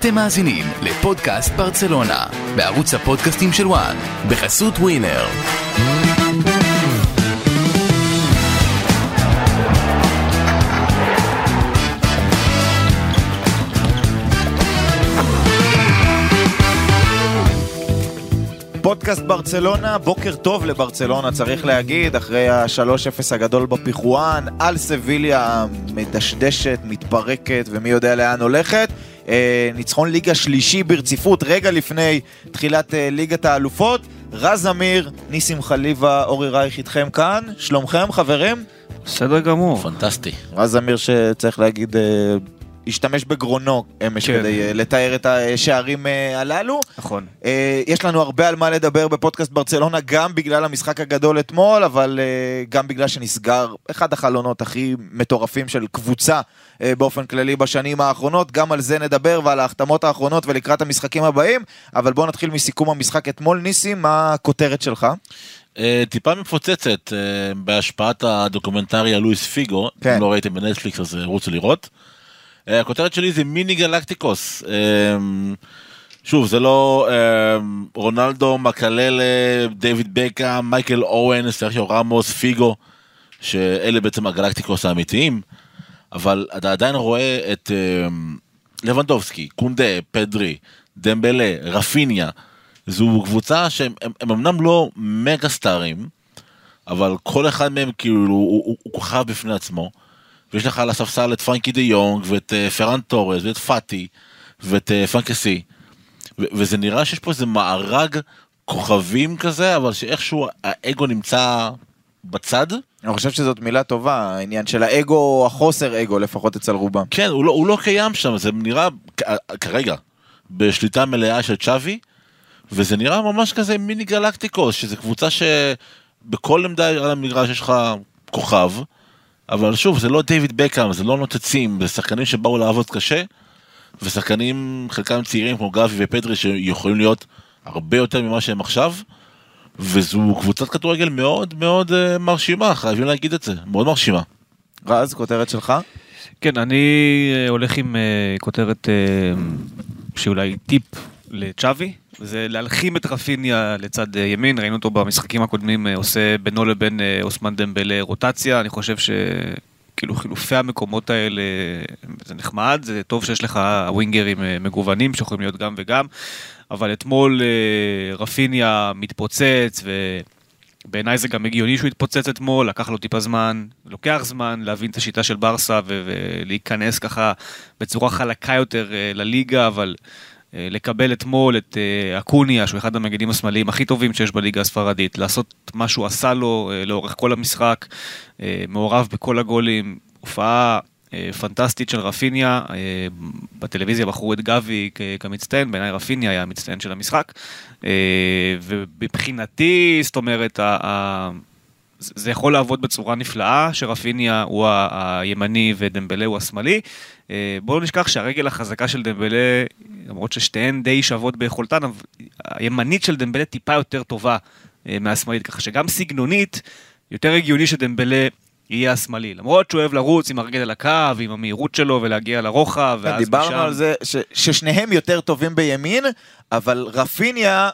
אתם מאזינים לפודקאסט ברצלונה, בערוץ הפודקאסטים של וואן, בחסות ווינר. פודקאסט ברצלונה, בוקר טוב לברצלונה צריך להגיד, אחרי ה-3-0 הגדול בפיחואן, על סביליה מדשדשת, מתפרקת ומי יודע לאן הולכת. אה, ניצחון ליגה שלישי ברציפות, רגע לפני תחילת אה, ליגת האלופות. רז אמיר, ניסים חליבה, אורי רייך איתכם כאן, שלומכם חברים? בסדר גמור. פנטסטי. רז אמיר שצריך להגיד, אה, השתמש בגרונו אמש כן. כדי אה, לתאר את השערים אה, הללו. נכון. אה, יש לנו הרבה על מה לדבר בפודקאסט ברצלונה, גם בגלל המשחק הגדול אתמול, אבל גם בגלל שנסגר אחד החלונות הכי מטורפים של קבוצה באופן כללי בשנים האחרונות. גם על זה נדבר ועל ההחתמות האחרונות ולקראת המשחקים הבאים, אבל בואו נתחיל מסיכום המשחק אתמול. ניסים, מה הכותרת שלך? טיפה מפוצצת בהשפעת הדוקומנטרי על לואיס פיגו, כן. אם לא ראיתם בנטפליקס אז רוצו לראות. אה, הכותרת שלי זה מיני גלקטיקוס. אה, שוב, זה לא אה, רונלדו, מקלאלה, דיוויד בקהאם, מייקל אואן, סרחיו רמוס, פיגו, שאלה בעצם הגלקטיקוס האמיתיים, אבל אתה עדיין רואה את אה, לבנדובסקי, קונדה, פדרי, דמבלה, רפיניה, זו קבוצה שהם הם, הם אמנם לא מגה סטארים, אבל כל אחד מהם כאילו הוא, הוא, הוא כוכב בפני עצמו. ויש לך על הספסל את פרנקי דה יונג ואת uh, פראן טורס ואת פאטי ואת uh, פרנקסי. וזה נראה שיש פה איזה מארג כוכבים כזה, אבל שאיכשהו האגו נמצא בצד. אני חושב שזאת מילה טובה, העניין של האגו או החוסר אגו, לפחות אצל רובם. כן, הוא לא, הוא לא קיים שם, זה נראה כ- כרגע בשליטה מלאה של צ'אבי, וזה נראה ממש כזה מיני גלקטיקוס, שזה קבוצה שבכל עמדה על המגרש יש לך כוכב, אבל שוב, זה לא דיוויד בקאם, זה לא נוצצים, זה שחקנים שבאו לעבוד קשה, ושחקנים, חלקם צעירים כמו גבי ופדרי, שיכולים להיות הרבה יותר ממה שהם עכשיו, וזו קבוצת כדורגל מאוד מאוד uh, מרשימה, חייבים להגיד את זה, מאוד מרשימה. רז, כותרת שלך? כן, אני אה, הולך עם אה, כותרת אה, שאולי טיפ לצ'אבי, זה להלחים את רפיניה לצד אה, ימין, ראינו אותו במשחקים הקודמים אה, עושה בינו לבין אה, אוסמן דמבלה רוטציה, אני חושב ש... כאילו חילופי המקומות האלה זה נחמד, זה טוב שיש לך ווינגרים מגוונים שיכולים להיות גם וגם, אבל אתמול רפיניה מתפוצץ ובעיניי זה גם הגיוני שהוא התפוצץ אתמול, לקח לו טיפה זמן, לוקח זמן להבין את השיטה של ברסה ו- ולהיכנס ככה בצורה חלקה יותר לליגה, אבל לקבל אתמול את אה, אקוניה, שהוא אחד המגנים השמאליים הכי טובים שיש בליגה הספרדית, לעשות מה שהוא עשה לו אה, לאורך כל המשחק, אה, מעורב בכל הגולים, הופעה אה, פנטסטית של רפיניה, אה, בטלוויזיה בחרו את גבי כמצטיין, בעיניי רפיניה היה המצטיין של המשחק, אה, ומבחינתי, זאת אומרת, זה יכול לעבוד בצורה נפלאה, שרפיניה הוא הימני ודמבלה הוא השמאלי. אה, בואו לא נשכח שהרגל החזקה של דמבלה, למרות ששתיהן די שוות ביכולתן, הימנית של דמבלה טיפה יותר טובה אה, מהשמאלית, ככה שגם סגנונית, יותר הגיוני שדמבלה יהיה השמאלי. למרות שהוא אוהב לרוץ עם הרגל על הקו, עם המהירות שלו ולהגיע לרוחב, ואז דיברנו משם... על זה ש, ששניהם יותר טובים בימין, אבל רפיניה,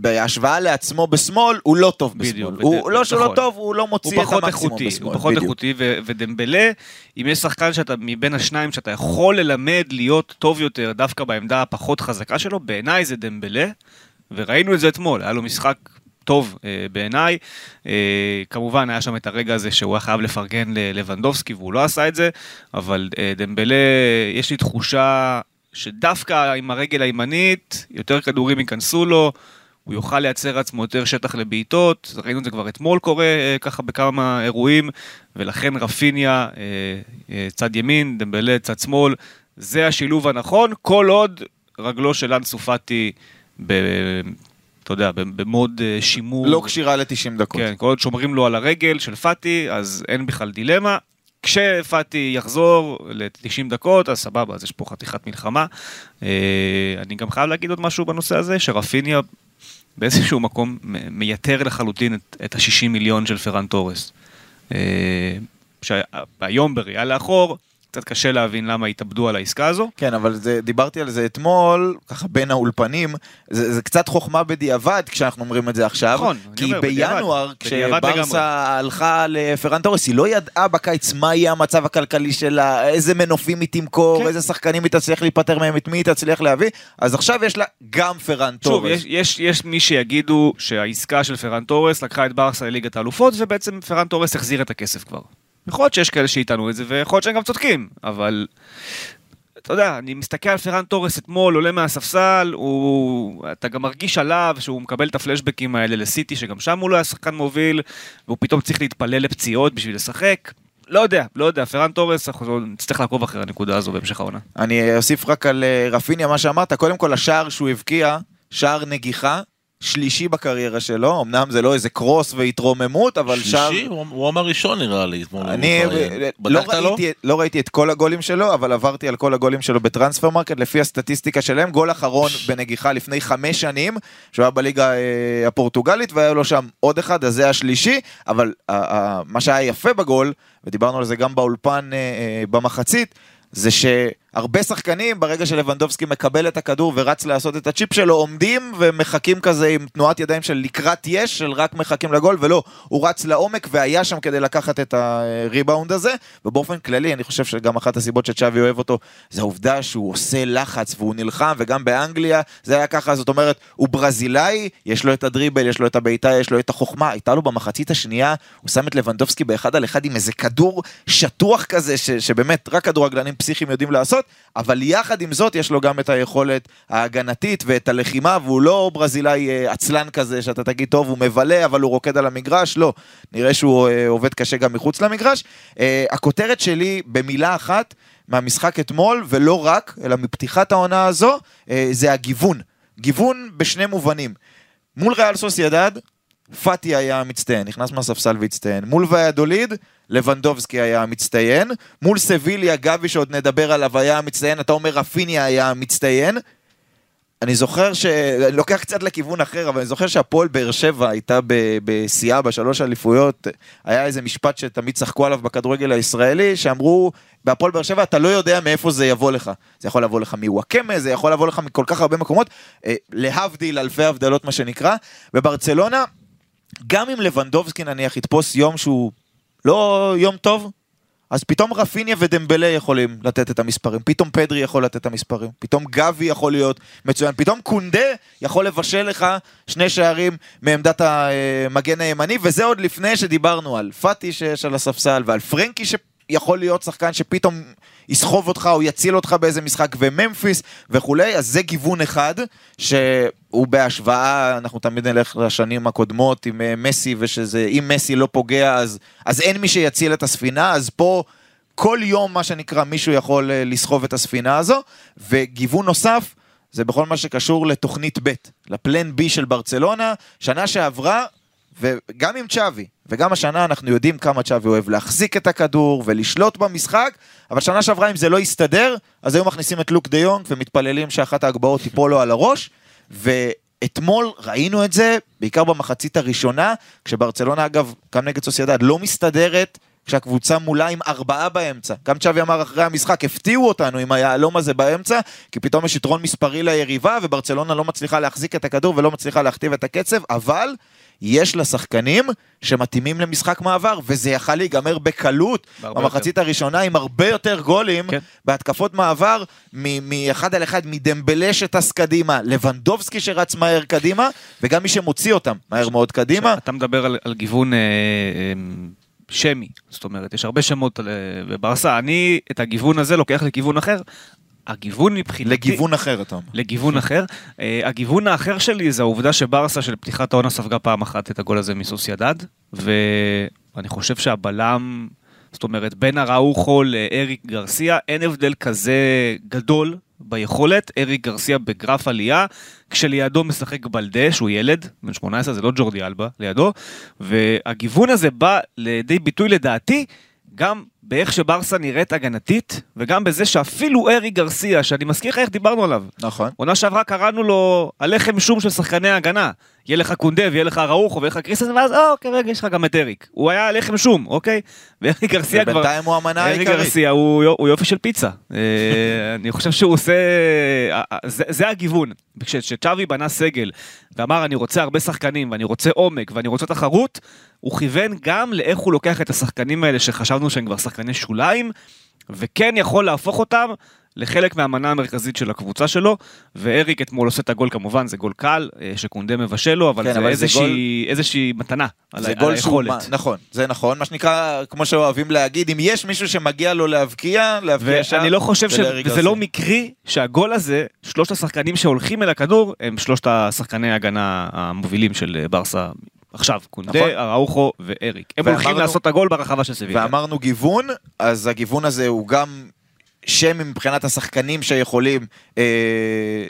בהשוואה לעצמו בשמאל, הוא לא טוב בשמאל. בדיוק, הוא, בדיוק, לא שהוא לא נכון. טוב, הוא לא מוציא הוא את המקסימום איכותי, בשמאל. הוא פחות בדיוק. איכותי, ו- ודמבלה, אם יש שחקן שאתה, מבין השניים שאתה יכול ללמד להיות טוב יותר דווקא בעמדה הפחות חזקה שלו, בעיניי זה דמבלה, וראינו את זה אתמול, היה לו משחק טוב אה, בעיניי. אה, כמובן, היה שם את הרגע הזה שהוא היה חייב לפרגן ללבנדובסקי, והוא לא עשה את זה, אבל אה, דמבלה, יש לי תחושה שדווקא עם הרגל הימנית, יותר כדורים ייכנסו לו. הוא יוכל לייצר לעצמו יותר שטח לבעיטות, ראינו את זה כבר אתמול קורה אה, ככה בכמה אירועים, ולכן רפיניה אה, אה, צד ימין, דמבלה צד שמאל, זה השילוב הנכון, כל עוד רגלו של אנסו פאטי, ב- אתה יודע, במוד שימור. לא כשירה ל-90 דקות. כן, כל עוד שומרים לו על הרגל של פאטי, אז אין בכלל דילמה. כשפאטי יחזור ל-90 דקות, אז סבבה, אז יש פה חתיכת מלחמה. אני גם חייב להגיד עוד משהו בנושא הזה, שרפיניה באיזשהו מקום מייתר לחלוטין את, את ה-60 מיליון של פרן תורס. אה, שהיום בראייה לאחור, קצת קשה להבין למה התאבדו על העסקה הזו. כן, אבל זה, דיברתי על זה אתמול, ככה בין האולפנים, זה, זה קצת חוכמה בדיעבד כשאנחנו אומרים את זה עכשיו. נכון, כי אומר, בינואר, כשברסה הלכה לפרן תורס, היא לא ידעה בקיץ מה יהיה המצב הכלכלי שלה, איזה מנופים היא תמכור, כן. איזה שחקנים היא תצליח להיפטר מהם, את מי היא תצליח להביא, אז עכשיו יש לה גם פרן שוב. יש, יש, יש מי שיגידו שהעסקה של פרן תורס לקחה את ברסה לליגת האלופות, ובעצם פרן תורס החזיר את הכסף כבר. יכול להיות שיש כאלה שיטענו את זה, ויכול להיות שהם גם צודקים, אבל... אתה יודע, אני מסתכל על פרן תורס אתמול, עולה מהספסל, הוא... אתה גם מרגיש עליו שהוא מקבל את הפלשבקים האלה לסיטי, שגם שם הוא לא היה שחקן מוביל, והוא פתאום צריך להתפלל לפציעות בשביל לשחק. לא יודע, לא יודע, פרן תורס, אנחנו נצטרך לעקוב אחרי הנקודה הזו בהמשך העונה. אני אוסיף רק על אה, רפיניה מה שאמרת, קודם כל השער שהוא הבקיע, שער נגיחה, שלישי בקריירה שלו, אמנם זה לא איזה קרוס והתרוממות, אבל שער... שלישי? הוא הוא אמר ראשון נראה לי. אני הוא התראיין. לא? ראיתי, לא ראיתי את כל הגולים שלו, אבל עברתי על כל הגולים שלו ב Transfermarkt, לפי הסטטיסטיקה שלהם, גול אחרון בנגיחה לפני חמש שנים, שהוא היה בליגה אה, הפורטוגלית, והיה לו שם עוד אחד, אז זה השלישי, אבל אה, אה, מה שהיה יפה בגול, ודיברנו על זה גם באולפן אה, אה, במחצית, זה שהרבה שחקנים, ברגע שלבנדובסקי מקבל את הכדור ורץ לעשות את הצ'יפ שלו, עומדים ומחכים כזה עם תנועת ידיים של לקראת יש, של רק מחכים לגול, ולא, הוא רץ לעומק והיה שם כדי לקחת את הריבאונד הזה, ובאופן כללי, אני חושב שגם אחת הסיבות שצ'אבי אוהב אותו, זה העובדה שהוא עושה לחץ והוא נלחם, וגם באנגליה זה היה ככה, זאת אומרת, הוא ברזילאי, יש לו את הדריבל, יש לו את הבעיטה, יש לו את החוכמה, הייתה לו במחצית השנייה, הוא שם את לבנדובסקי באחד על אחד עם איזה כדור שטוח כזה, ש, שבאמת רק כדורגלנים פסיכיים יודעים לעשות, אבל יחד עם זאת יש לו גם את היכולת ההגנתית ואת הלחימה, והוא לא ברזילאי אה, עצלן כזה, שאתה תגיד, טוב, הוא מבלה, אבל הוא רוקד על המגרש, לא. נראה שהוא אה, עובד קשה גם מחוץ למגרש. אה, הכותרת שלי במילה אחת, מהמשחק אתמול, ולא רק, אלא מפתיחת העונה הזו, זה הגיוון. גיוון בשני מובנים. מול ריאל סוסיידד, פאטי היה מצטיין, נכנס מהספסל והצטיין. מול ויאדוליד, לבנדובסקי היה מצטיין. מול סביליה, גבי שעוד נדבר עליו היה מצטיין, אתה אומר רפיניה היה מצטיין. אני זוכר ש... אני לוקח קצת לכיוון אחר, אבל אני זוכר שהפועל באר שבע הייתה בשיאה בשלוש אליפויות. היה איזה משפט שתמיד צחקו עליו בכדורגל הישראלי, שאמרו, בהפועל באר שבע אתה לא יודע מאיפה זה יבוא לך. זה יכול לבוא לך מוואקמה, זה יכול לבוא לך מכל כך הרבה מקומות, אה, להבדיל אלפי הבדלות מה שנקרא. בברצלונה, גם אם לבנדובסקי נניח יתפוס יום שהוא לא יום טוב, אז פתאום רפיניה ודמבלה יכולים לתת את המספרים, פתאום פדרי יכול לתת את המספרים, פתאום גבי יכול להיות מצוין, פתאום קונדה יכול לבשל לך שני שערים מעמדת המגן הימני, וזה עוד לפני שדיברנו על פאטי שיש על הספסל ועל פרנקי שיכול להיות שחקן שפתאום יסחוב אותך או יציל אותך באיזה משחק וממפיס וכולי, אז זה גיוון אחד שהוא בהשוואה, אנחנו תמיד נלך לשנים הקודמות עם אה, מסי ושזה, אם מסי לא פוגע אז, אז אין מי שיציל את הספינה, אז פה כל יום מה שנקרא מישהו יכול אה, לסחוב את הספינה הזו, וגיוון נוסף זה בכל מה שקשור לתוכנית ב', לפלן בי של ברצלונה, שנה שעברה וגם עם צ'אבי, וגם השנה אנחנו יודעים כמה צ'אבי אוהב להחזיק את הכדור ולשלוט במשחק, אבל שנה שעברה אם זה לא יסתדר, אז היו מכניסים את לוק דה יונג ומתפללים שאחת ההגבהות תיפול לו על הראש, ואתמול ראינו את זה, בעיקר במחצית הראשונה, כשברצלונה אגב, גם נגד סוסיידד, לא מסתדרת. כשהקבוצה מולה עם ארבעה באמצע. גם צ'אבי אמר אחרי המשחק, הפתיעו אותנו עם היהלום הזה באמצע, כי פתאום יש יתרון מספרי ליריבה, וברצלונה לא מצליחה להחזיק את הכדור ולא מצליחה להכתיב את הקצב, אבל יש לה שחקנים שמתאימים למשחק מעבר, וזה יכל להיגמר בקלות במחצית הראשונה עם הרבה יותר גולים כן. בהתקפות מעבר, מ- מאחד על אחד, מדמבלה שטס קדימה, לבנדובסקי שרץ מהר קדימה, וגם מי שמוציא אותם מהר מאוד קדימה. אתה מדבר על, על גיוון אה, אה, שמי, זאת אומרת, יש הרבה שמות על, אה, בברסה, אני את הגיוון הזה לוקח לכיוון אחר. הגיוון מבחינתי... לגיוון אחר, אתה אומר. לגיוון אחר. Uh, הגיוון האחר שלי זה העובדה שברסה של פתיחת העונה ספגה פעם אחת את הגול הזה מסוסיידד, ואני חושב שהבלם, זאת אומרת, בין הראוכו לאריק גרסיה, אין הבדל כזה גדול ביכולת, אריק גרסיה בגרף עלייה, כשלידו משחק בלדה, שהוא ילד, בן 18, זה לא ג'ורדי אלבה, לידו, והגיוון הזה בא לידי ביטוי לדעתי, גם באיך שברסה נראית הגנתית, וגם בזה שאפילו ארי גרסיה, שאני מזכיר לך איך דיברנו עליו. נכון. עונה שעברה קראנו לו הלחם שום של שחקני ההגנה. יהיה לך קונדה ויהיה לך ראוכו ויהיה לך קריסטן, ואז אה, אוקיי, רגע, יש לך גם את אריק. הוא היה הלחם שום, אוקיי? וארי גרסיה כבר... ובינתיים הוא המנה ארי העיקרית. גרסיה הוא, הוא יופי של פיצה. אה, אני חושב שהוא עושה... אה, זה, זה הגיוון. כשצ'אבי בנה סגל ואמר אני רוצה הרבה שחקנים ואני רוצה עומק ואני רוצה תחרות, הוא כיוון גם לאיך הוא לוקח את השחקנים האלה שחשבנו שהם כבר שחקני שוליים, וכן יכול להפוך אותם לחלק מהמנה המרכזית של הקבוצה שלו, ואריק אתמול עושה את הגול כמובן, זה גול קל, אה, שקונדה מבשל לו, אבל כן, זה אבל זה איזושהי, איזושהי מתנה על, זה ה- גול על שהוא, היכולת. נכון, זה נכון, מה שנקרא, כמו שאוהבים להגיד, אם יש מישהו שמגיע לו להבקיע, להבקיע שם. ואני לא חושב ש... ולארי וזה גרסיה. לא מקרי שהגול הזה, שלושת השחקנים שהולכים אל הכדור, הם שלושת השחקני ההגנה המובילים של אה, ברסה. עכשיו, קונדה, נכון. אראוחו ואריק. הם ואמרנו- הולכים לעשות את הגול ברחבה של סביליה. ואמרנו גיוון, אז הגיוון הזה הוא גם שם מבחינת השחקנים שיכולים אה,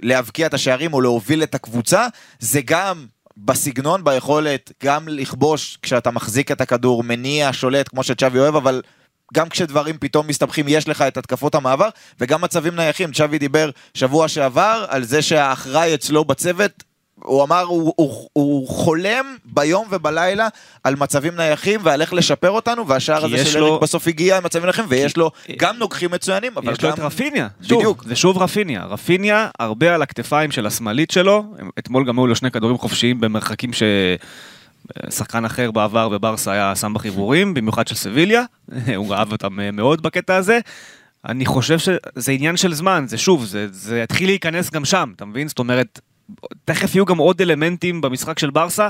להבקיע את השערים או להוביל את הקבוצה, זה גם בסגנון, ביכולת גם לכבוש כשאתה מחזיק את הכדור, מניע, שולט, כמו שצ'אבי אוהב, אבל... גם כשדברים פתאום מסתבכים יש לך את התקפות המעבר וגם מצבים נייחים. צ'אבי דיבר שבוע שעבר על זה שהאחראי אצלו בצוות הוא אמר, הוא, הוא, הוא חולם ביום ובלילה על מצבים נייחים ועל איך לשפר אותנו, והשער כי הזה יש של לו- אריק בסוף הגיע עם מצבים נייחים, ויש לו גם נוגחים מצוינים, אבל יש לו גם... את רפיניה, שוב, בדיוק. זה שוב רפיניה. רפיניה, הרבה על הכתפיים של השמאלית שלו, אתמול גם היו לו שני כדורים חופשיים במרחקים ששחקן אחר בעבר בברסה היה שם בחיבורים, במיוחד של סביליה, הוא אהב אותם אה, מאוד בקטע הזה. אני חושב שזה עניין של זמן, זה שוב, זה, זה יתחיל להיכנס גם שם, אתה מבין? זאת אומרת, תכף יהיו גם עוד אלמנטים במשחק של ברסה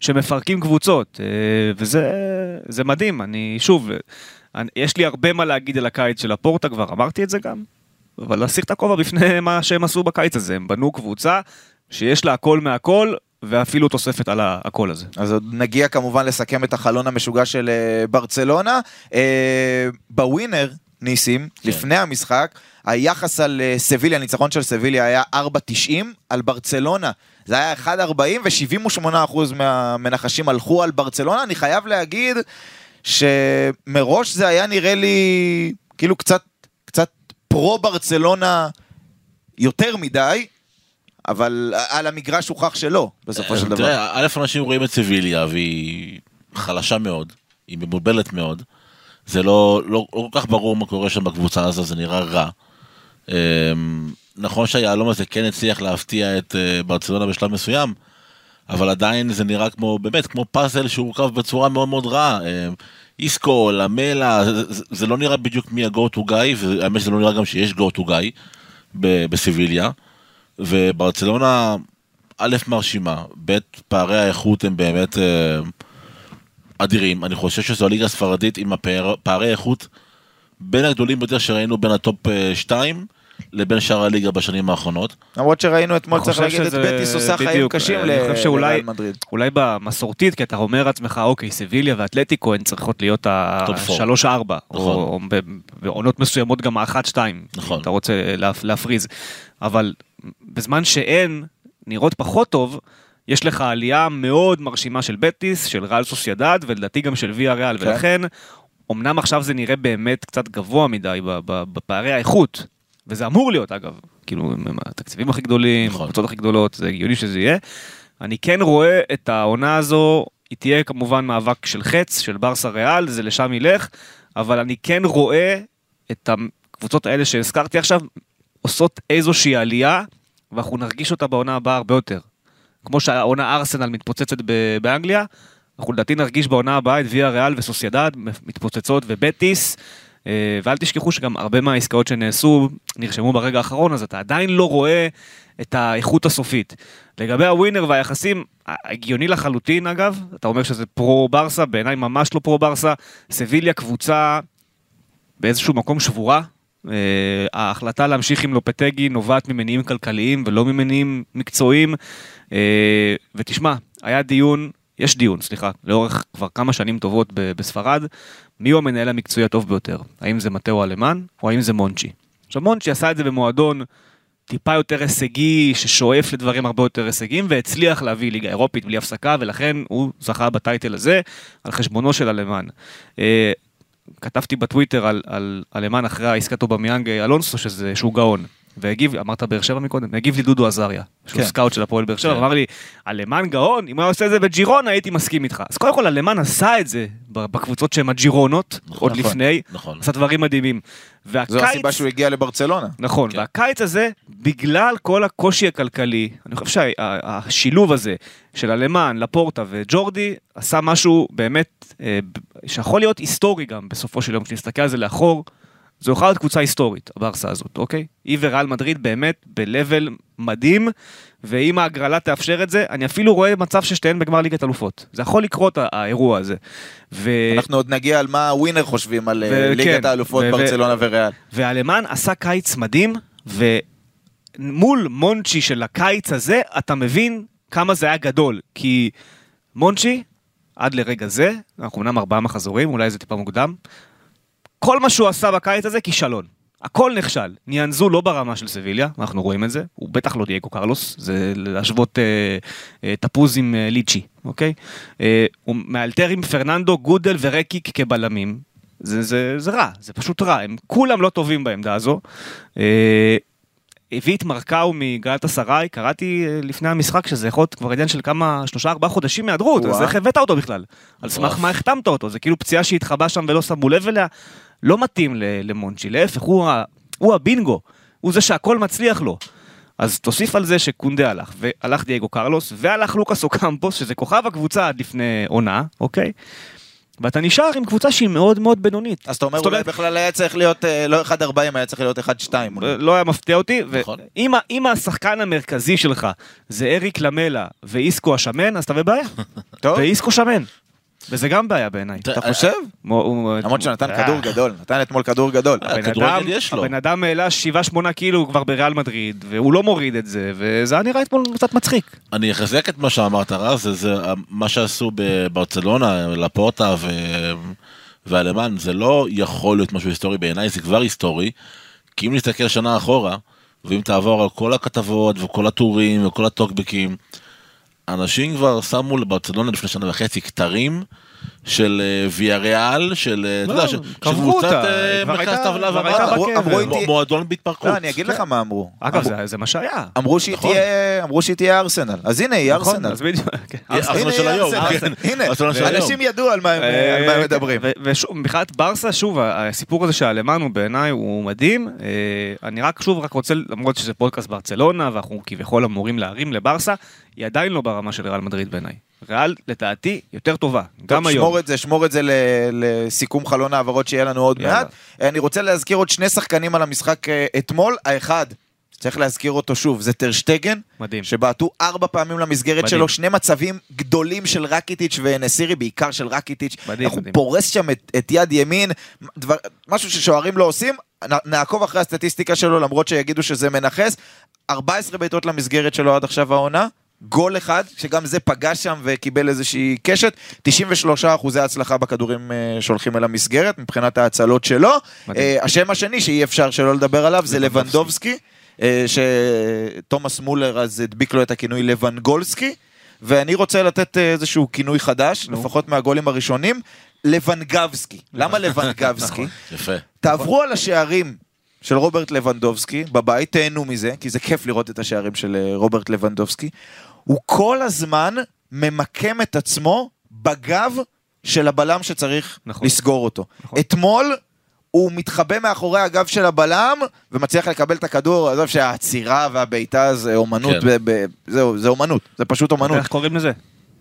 שמפרקים קבוצות, אה, וזה זה מדהים, אני שוב, יש לי הרבה מה להגיד על הקיץ של הפורטה, כבר אמרתי את זה גם, אבל להסיר את הכובע בפני מה שהם עשו בקיץ הזה, הם בנו קבוצה שיש לה הכל מהכל, ואפילו תוספת על הכל הזה. אז עוד נגיע כמובן לסכם את החלון המשוגע של אה, ברצלונה. אה, בווינר, ניסים, כן. לפני המשחק, היחס על אה, סביליה, הניצחון של סביליה היה 4.90, על ברצלונה זה היה 1.40 ו-78% מהמנחשים הלכו על ברצלונה. אני חייב להגיד שמראש זה היה נראה לי כאילו קצת, קצת פרו ברצלונה יותר מדי. אבל על המגרש הוכח שלא, בסופו של דבר. תראה, א', אנשים רואים את סביליה והיא חלשה מאוד, היא מבולבלת מאוד. זה לא, לא, לא כל כך ברור מה קורה שם בקבוצה הזו, זה נראה רע. אמ, נכון שהיהלום הזה כן הצליח להפתיע את אה, ברצלונה בשלב מסוים, אבל עדיין זה נראה כמו, באמת, כמו פאזל שהורכב בצורה מאוד מאוד רעה. אמ, איסקו, למלה, זה, זה, זה לא נראה בדיוק מי ה-go to guy, והאמת שזה לא נראה גם שיש go to guy ב- בסביליה. וברצלונה, א', מרשימה, ב', פערי האיכות הם באמת אה, אדירים. אני חושב שזו הליגה הספרדית עם הפער- פערי איכות בין הגדולים ביותר שראינו בין ה top 2 לבין שאר הליגה בשנים האחרונות. למרות שראינו אתמול, צריך להגיד, את בטיס עושה חיים קשים לריאל מדריד. אולי במסורתית, כי אתה אומר לעצמך, אוקיי, סביליה ואתלטיקו הן צריכות להיות top four. ה-3-4, או נכון. בעונות מסוימות גם ה-1-2, נכון. אתה רוצה להפ- להפריז. אבל בזמן שהן נראות פחות טוב, יש לך עלייה מאוד מרשימה של בטיס, של ריאל סוסיידד, ולדעתי גם של ויה ריאל, כן. ולכן, אמנם עכשיו זה נראה באמת קצת גבוה מדי בפערי האיכות, וזה אמור להיות אגב, כאילו, עם התקציבים הכי גדולים, נכון. הקבוצות הכי גדולות, זה הגיוני שזה יהיה. אני כן רואה את העונה הזו, היא תהיה כמובן מאבק של חץ, של ברסה ריאל, זה לשם ילך, אבל אני כן רואה את הקבוצות האלה שהזכרתי עכשיו, עושות איזושהי עלייה, ואנחנו נרגיש אותה בעונה הבאה הרבה יותר. כמו שהעונה ארסנל מתפוצצת באנגליה, אנחנו לדעתי נרגיש בעונה הבאה את ויה ריאל וסוסיידד מתפוצצות ובטיס. אה, ואל תשכחו שגם הרבה מהעסקאות שנעשו נרשמו ברגע האחרון, אז אתה עדיין לא רואה את האיכות הסופית. לגבי הווינר והיחסים, הגיוני לחלוטין אגב, אתה אומר שזה פרו ברסה, בעיניי ממש לא פרו ברסה. סביליה קבוצה באיזשהו מקום שבורה. Uh, ההחלטה להמשיך עם לופטגי נובעת ממניעים כלכליים ולא ממניעים מקצועיים. Uh, ותשמע, היה דיון, יש דיון, סליחה, לאורך כבר כמה שנים טובות בספרד, מי הוא המנהל המקצועי הטוב ביותר? האם זה מתאו אלמאני או האם זה מונצ'י? עכשיו מונצ'י עשה את זה במועדון טיפה יותר הישגי, ששואף לדברים הרבה יותר הישגיים, והצליח להביא ליגה אירופית בלי הפסקה, ולכן הוא זכה ב title הזה על חשבונו של אלמאני. אה, כתבתי בטוויטר על, על, על אלמאני אחרי העסקת אובמיאנג אלונסו, שזה, שהוא גאון. והגיב, אמרת באר שבע מקודם, הגיב לי דודו עזריה, שהוא כן. סקאוט של הפועל באר שבע, כן. אמר לי, אלמאני גאון, אם הוא היה עושה את זה בג'ירונה הייתי מסכים איתך. אז קודם כל אלמאני עשה את זה בקבוצות שהן הג'ירונות, עוד נכון, לפני, נכון. עשה דברים מדהימים. זו והקיץ, הסיבה שהוא הגיע לברצלונה. נכון, כן. והקיץ הזה, בגלל כל הקושי הכלכלי, אני חושב שהשילוב הזה של הלמן, לפורטה וג'ורדי, עשה משהו באמת, אה, שיכול להיות היסטורי גם בסופו של יום, כשנסתכל על זה לאחור, זו יכולה להיות קבוצה היסטורית, הברסה הזאת, אוקיי? היא וריאל מדריד באמת ב-level מדהים, ואם ההגרלה תאפשר את זה, אני אפילו רואה מצב ששתיהן בגמר ליגת אלופות. זה יכול לקרות, האירוע הזה. ו... אנחנו עוד נגיע על מה הווינר חושבים על אה, ו- ליגת כן, האלופות ו- ו- ברצלונה וריאל. והלמן עשה קיץ מדהים, ומול מונצ'י של הקיץ הזה, אתה מבין כמה זה היה גדול. כי מונצ'י, עד לרגע זה, אנחנו אמנם ארבעה מחזורים, אולי זה טיפה מוקדם, כל מה שהוא עשה בקיץ הזה, כישלון. הכל נכשל. ניאנזו לא ברמה של סביליה, אנחנו רואים את זה, הוא בטח לא דייגו קרלוס, זה להשוות אה, אה, תפוז עם אה, ליצ'י, אוקיי? אה, הוא מאלתר עם פרננדו, גודל ורקיק כבלמים, זה, זה, זה רע, זה פשוט רע, הם כולם לא טובים בעמדה הזו. אה, הביא את מרקאו מגלת אסריי, קראתי אה, לפני המשחק שזה יכול להיות כבר עניין של כמה, שלושה ארבעה חודשים מהיעדרות, אז. איך הבאת אותו בכלל? על סמך מה החתמת אותו? זה כאילו פציעה שהתחבא שם ולא שמו לב אליה, לא מתאים למונצ'י, להפך, הוא, ה- הוא הבינגו, הוא זה שהכל מצליח לו. אז תוסיף על זה שקונדה הלך, והלך דייגו קרלוס, והלך לוקאס אוקמפוס, שזה כוכב הקבוצה עד לפני עונה, אוקיי? ואתה נשאר עם קבוצה שהיא מאוד מאוד בינונית. אז אתה אומר אולי בכלל היה צריך להיות אה, לא 1-40, היה צריך להיות 1-2. לא היה מפתיע אותי, נכון. אם השחקן המרכזי שלך זה אריק למלה ואיסקו השמן, אז אתה בבעיה. טוב, ואיסקו שמן. וזה גם בעיה בעיניי. אתה חושב? מו- הוא- למרות שהוא נתן אה, כדור גדול, נתן אתמול כדור גדול. אה, הבן אדם- העלה 7-8 קילו כבר בריאל מדריד, והוא לא מוריד את זה, וזה היה נראה אתמול קצת מצחיק. אני אחזק את מה שאמרת רז, זה, מה שעשו בברצלונה, לפורטה. והלמן, זה לא יכול להיות משהו היסטורי בעיניי, זה כבר היסטורי, כי אם נסתכל שנה אחורה, ואם תעבור על כל הכתבות וכל הטורים וכל הטוקבקים, אנשים כבר שמו לברצלונה לפני שנה וחצי כתרים של אה, ויה ריאל, של, אה, אתה לא, יודע, של של קבוצת אה, מרכז טבלה מ- מועדון בהתפרקות. לא, אני אגיד לך מה אמרו. אגב, זה- זה מה שהיה. אמרו שהיא נכון. תהיה, אמרו שהיא תהיה ארסנל. אז הנה, היא נכון, ארסנל. אז בדיוק. כן. ארסנל של היום. כן. הנה, של. אנשים ידעו על מה הם מדברים. ו- ושוב, מבחינת ברסה, שוב, הסיפור הזה שהלמן הוא בעיניי הוא מדהים. אה, אני רק שוב רק רוצה, למרות שזה פודקאסט ברצלונה, ואנחנו כביכול אמורים להרים לברסה, היא עדיין לא ברמה של ריאל מדריד בעיניי. ריאל, לדעתי, יותר טובה, גם טוב, היום. שמור את זה, שמור את זה לסיכום חלון העברות שיהיה לנו עוד יאללה. מעט. אני רוצה להזכיר עוד שני שחקנים על המשחק אה, אתמול. האחד, צריך להזכיר אותו שוב, זה טרשטגן, מדהים. שבעטו ארבע פעמים למסגרת מדהים. שלו, שני מצבים גדולים של רקיטיץ' ונסירי, בעיקר של רקיטיץ'. מדהים, איך הוא מדהים. פורס שם את, את יד ימין, דבר, משהו ששוערים לא עושים. נעקוב אחרי הסטטיסטיקה שלו, למרות שיגידו שזה מנכס. 14 בעיטות למסגרת שלו עד עכשיו העונה. גול אחד, שגם זה פגש שם וקיבל איזושהי קשת, 93 אחוזי הצלחה בכדורים אה, שהולכים אל המסגרת, מבחינת ההצלות שלו. מדהים. אה, השם השני שאי אפשר שלא לדבר עליו זה לבנדובסקי, אה, שתומאס מולר אז הדביק לו את הכינוי לבנגולסקי, ואני רוצה לתת איזשהו כינוי חדש, נו. לפחות מהגולים הראשונים, לבנגבסקי. למה לבנגבסקי? יפה. תעברו על השערים של רוברט לבנדובסקי בבית, תהנו מזה, כי זה כיף לראות את השערים של אה, רוברט לבנדובסקי. הוא כל הזמן ממקם את עצמו בגב של הבלם שצריך נכון. לסגור אותו. נכון. אתמול הוא מתחבא מאחורי הגב של הבלם ומצליח לקבל את הכדור, עזוב שהעצירה והבעיטה זה אומנות, כן. ב- ב- זהו, זה אומנות, זה פשוט אומנות. איך קוראים לזה?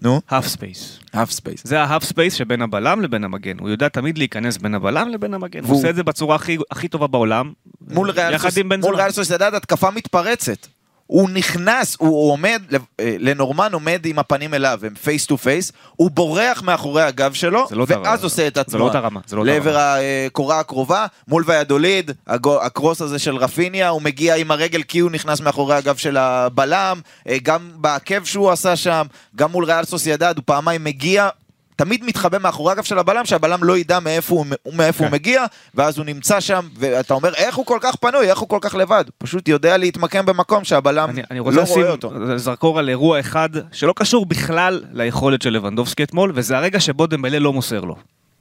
נו, half space. Half space. זה ה half space שבין הבלם לבין המגן. הוא יודע תמיד להיכנס בין הבלם לבין המגן. הוא עושה את זה בצורה הכי- טובה בעולם. מול. ריאל סוסיידד התקפה מתפרצת. הוא נכנס, הוא הוא עומד, אה, לה נורמן עומד עם הפנים אליו, הם face to face, הוא בורח מאחורי הגב שלו, זה לא ואז רמה. עושה את זה עצמו לא אותה רמה, זה לא אותה לעבר הקורה הקרובה, מול ויאדוליד, ה cross הזה של רפיניה, הוא מגיע עם הרגל כי הוא נכנס מאחורי הגב של הבלם, אה, גם בעקב שהוא עשה שם, גם מול ריאל סוסיידד, הוא פעמיים מגיע. תמיד מתחבא מאחורי הגב של הבלם, שהבלם לא ידע מאיפה הוא, מאיפה הוא כן. מגיע, ואז הוא נמצא שם, ואתה אומר, איך הוא כל כך פנוי, איך הוא כל כך לבד? פשוט יודע להתמקם במקום שהבלם אני, אני רוצה לא לשים רואה אותו. זרקור על אירוע אחד שלא קשור בכלל ליכולת של לבנדובסקי אתמול, וזה הרגע שבו דמבלה לא מוסר לו,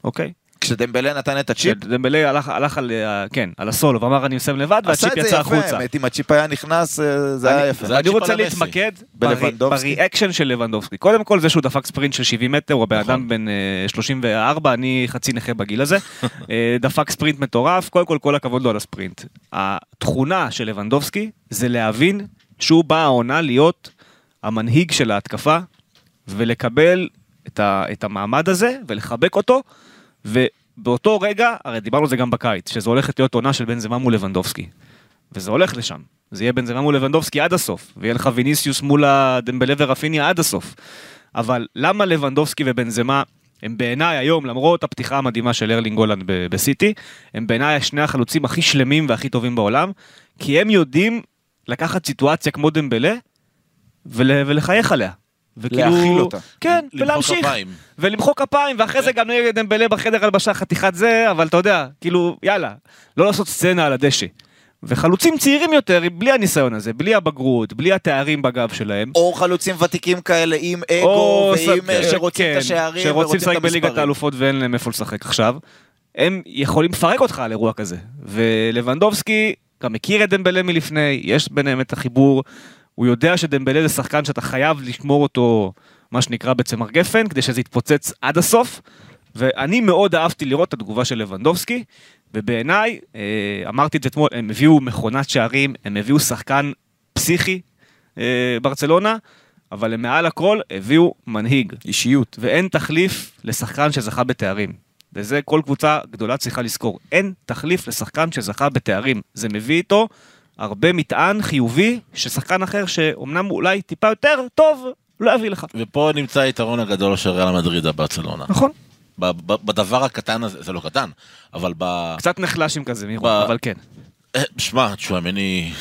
אוקיי? כשדמבלה נתן את הצ'יפ, דמבלה הלך, הלך על, ה- כן, על הסולו ואמר אני מסיים לבד עשה והצ'יפ את זה יצא יפה, החוצה. האמת, אם הצ'יפ היה נכנס, אה, זה היה אני- יפה. זה אני רוצה. להתמקד? ב reaction של לבנדובסקי. קודם כל זה שהוא דפק ספרינט של 70 מטר, הוא הבן נכון. אדם בן אה, 34, אני חצי נכה בגיל הזה. אה, דפק ספרינט מטורף, קודם כל כל הכבוד לו על הספרינט. התכונה של לבנדובסקי זה להבין שהוא בא העונה להיות המנהיג של ההתקפה, ולקבל את, ה, את המעמד הזה, ולחבק אותו, ובאותו רגע, הרי דיברנו על זה גם בקיץ, שזו הולכת להיות עונה של בן זמה מול לבנדובסקי. וזה הולך לשם. זה יהיה בן זמה מול לבנדובסקי עד הסוף, ויהיה לך ויניסיוס מול הדמבלה ורפיניה עד הסוף. אבל למה לבנדובסקי ובן זמה הם בעיניי היום, למרות הפתיחה המדהימה של ארלינג הולנד בסיטי, הם בעיניי שני החלוצים הכי שלמים והכי טובים בעולם, כי הם יודעים לקחת סיטואציה כמו דמבלה ול, ולחייך עליה. וכאילו- להכיל אותה. כן, למחוא ולהמשיך. כפיים. ולמחוא כפיים, ואחרי זה גם נהיה דמבלה בחדר הלבשה חתיכת זה, אבל אתה יודע, כאילו, יאללה, לא לעשות סצנה על הדשא. וחלוצים צעירים יותר, בלי הניסיון הזה, בלי הבגרות, בלי התארים בגב שלהם. או חלוצים ותיקים כאלה עם אגו, ועם ס- אה, שרוצים כן, את השערים, שרוצים לשחק בליגת. האלופות ואין להם איפה לשחק עכשיו. הם יכולים לפרק אותך על אירוע כזה. ולבנדובסקי גם מכיר את דמבלה מלפני, יש ביניהם את החיבור. הוא יודע שדמבלה זה שחקן שאתה חייב לשמור אותו, מה שנקרא בצמר גפן, כדי שזה יתפוצץ עד הסוף. ואני מאוד אהבתי לראות את התגובה של לבנדובסקי, ובעיניי, אה, אמרתי את זה אתמול, הם הביאו מכונת שערים, הם הביאו שחקן פסיכי, אה, ברצלונה, אבל הם מעל הכל הביאו מנהיג. אישיות. ואין תחליף לשחקן שזכה בתארים. וזה כל קבוצה גדולה צריכה לזכור. אין תחליף לשחקן שזכה בתארים. זה מביא איתו הרבה מטען חיובי, ששחקן אחר שאומנם אולי טיפה יותר טוב, לא יביא לך. ופה נמצא היתרון הגדול של ריאל מדריד ברצלונה. נכון. ב- ב- בדבר הקטן הזה, זה לא קטן, אבל ב... קצת נחלש עם כזה מירו, ב- אבל כן. אה, שמע, תשמעמני,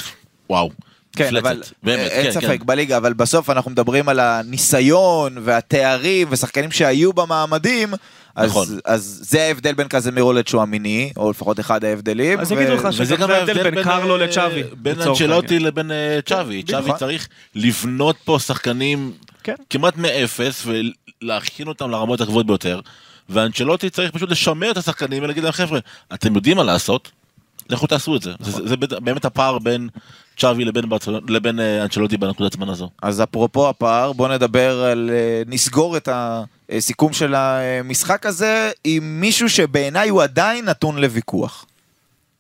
וואו. כן, מפלצת, אבל באמת, אין כן, ספק כן. בליגה, אבל בסוף אנחנו מדברים על הניסיון והתארים ושחקנים שהיו במעמדים, אז, נכון. אז זה ההבדל בין קזמירו לצ'ואמיני, או לפחות אחד ההבדלים. אז יגידו לך שגם גם זה ההבדל בין קרלו אה, לצ'אבי. בין אנצ'לוטי. לבין אה, צ'אבי. צ'אבי נכון. צריך לבנות פה שחקנים כן. כמעט מאפס ולהכין אותם לרמות הגבוהות ביותר. ואנצ'לוטי צריך פשוט לשמר את השחקנים ולהגיד להם חבר'ה, אתם יודעים מה לעשות, לכו תעשו את זה. נכון. זה, זה באמת הפער בין צ'אבי לבין, לבין אה, אנצ'לוטי בנקודת זמן הזו. אז אפרופו הפער, בוא נדבר על... נסגור את הסיכום של המשחק הזה עם מישהו שבעיניי הוא עדיין נתון לוויכוח.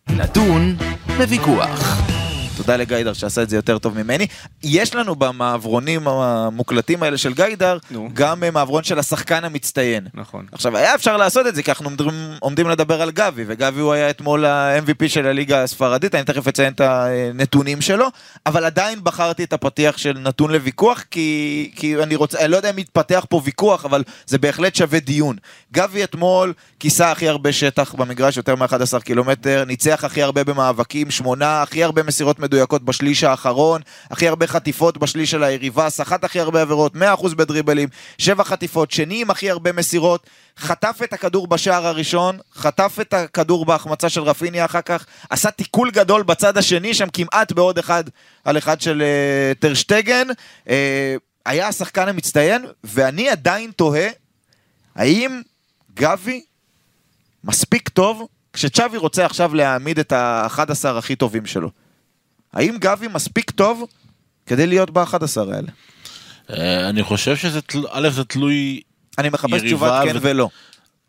נתון לוויכוח. תודה לגיידר שעשה את זה יותר טוב ממני. יש לנו במעברונים המוקלטים האלה של גיידר, נו. גם אה, מעברון של השחקן המצטיין. נכון. עכשיו, היה אפשר לעשות את זה, כי אנחנו עומדים, עומדים לדבר על גבי, וגבי הוא היה אתמול ה-MVP של הליגה הספרדית, אני תכף אציין את הנתונים שלו, אבל עדיין בחרתי את הפתיח של נתון לוויכוח, כי, כי אני רוצה, אני לא יודע אם יתפתח פה ויכוח, אבל זה בהחלט שווה דיון. גבי אתמול כיסה הכי הרבה שטח במגרש, יותר מ-11 קילומטר, ניצח הכי הרבה במאבקים, שמונה, הכי הרבה מסירות מדויקות בשליש האחרון, הכי הרבה חטיפות בשליש של היריבה, סחט הכי הרבה עבירות, 100% בדריבלים, שבע חטיפות, שני עם הכי הרבה מסירות, חטף את הכדור בשער הראשון, חטף את הכדור בהחמצה של רפיניה אחר כך, עשה תיקול גדול בצד השני, שם כמעט בעוד אחד על אחד של uh, טרשטגן, uh, היה השחקן המצטיין, ואני עדיין תוהה, האם גבי מספיק טוב כשצ'אבי רוצה עכשיו להעמיד את ה-11 הכי טובים שלו? האם גבי מספיק טוב כדי להיות ב-11 האלה? אה, אני חושב שזה, א', זה תלוי, אני מחפש תשובת כן ולא.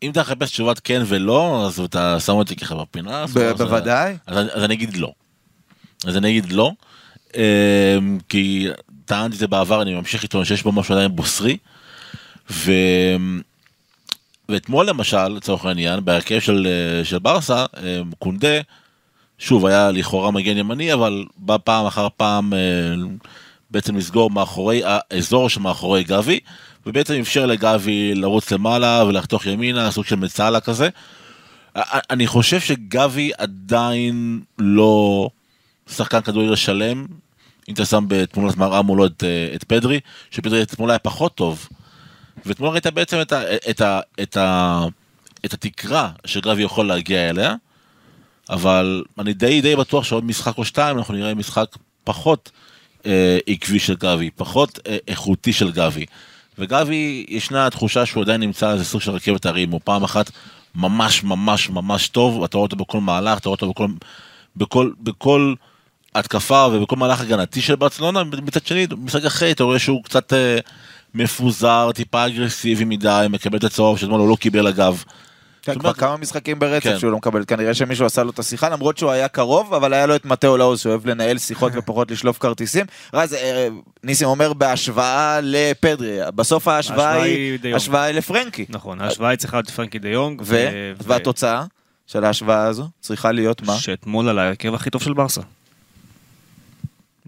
אם אתה מחפש תשובת כן ולא, אז אתה שם אותי ככה בפינה. בוודאי. אז, אני- אגיד לא. אז אני אגיד לא, אה, כי טענתי את זה בעבר, אני ממשיך איתו, שיש בו משהו עדיין בוסרי. ו... ואתמול למשל, לצורך העניין, בהרכב של, אה, של ברסה, אה, קונדה, שוב, היה לכאורה מגן ימני, אבל בא פעם אחר פעם אה, בעצם לסגור מאחורי האזור שמאחורי גבי, ובעצם אפשר לגבי לרוץ למעלה ולחתוך ימינה, סוג של מצאלה כזה. אני חושב שגבי עדיין לא שחקן כדורגל שלם. אם אתה שם בתמונת מראה מולו את, אה, את פדרי, שפדרי אתמול היה פחות טוב. ואתמול ראית בעצם את, ה, את, ה, את, ה, את התקרה שגבי יכול להגיע אליה, אבל אני די די בטוח שעוד משחק או שתיים אנחנו נראה משחק פחות אה, עקבי של גבי, פחות אה, איכותי של גבי. וגבי, ישנה התחושה שהוא עדיין נמצא על איזה סוג של רכבת הרים, הוא פעם אחת ממש ממש ממש טוב, אתה רואה אותו בכל מהלך, אתה רואה אותו בכל, בכל, בכל התקפה ובכל מהלך הגנתי של ברצלונה, מצד שני, במשחק אחרי אתה רואה שהוא קצת אה, מפוזר, טיפה אגרסיבי מדי, מקבל את הצהוב שאתמול הוא לא קיבל אגב. כן, כבר כמה משחקים ברצף כן. שהוא לא מקבל, כנראה שמישהו עשה לו את השיחה, למרות שהוא היה קרוב, אבל היה לו את מתאו לאוז שאוהב לנהל שיחות ופחות לשלוף כרטיסים. רז, אה, ניסים אומר בהשוואה לפדרי, בסוף ההשוואה היא היא. השוואה היא לפרנקי. נכון, ההשוואה היא צריכה להיות פרנקי דה יונג. ו- והתוצאה של ההשוואה הזו צריכה להיות מה? שאתמול על ההרכב הכי טוב של ברסה.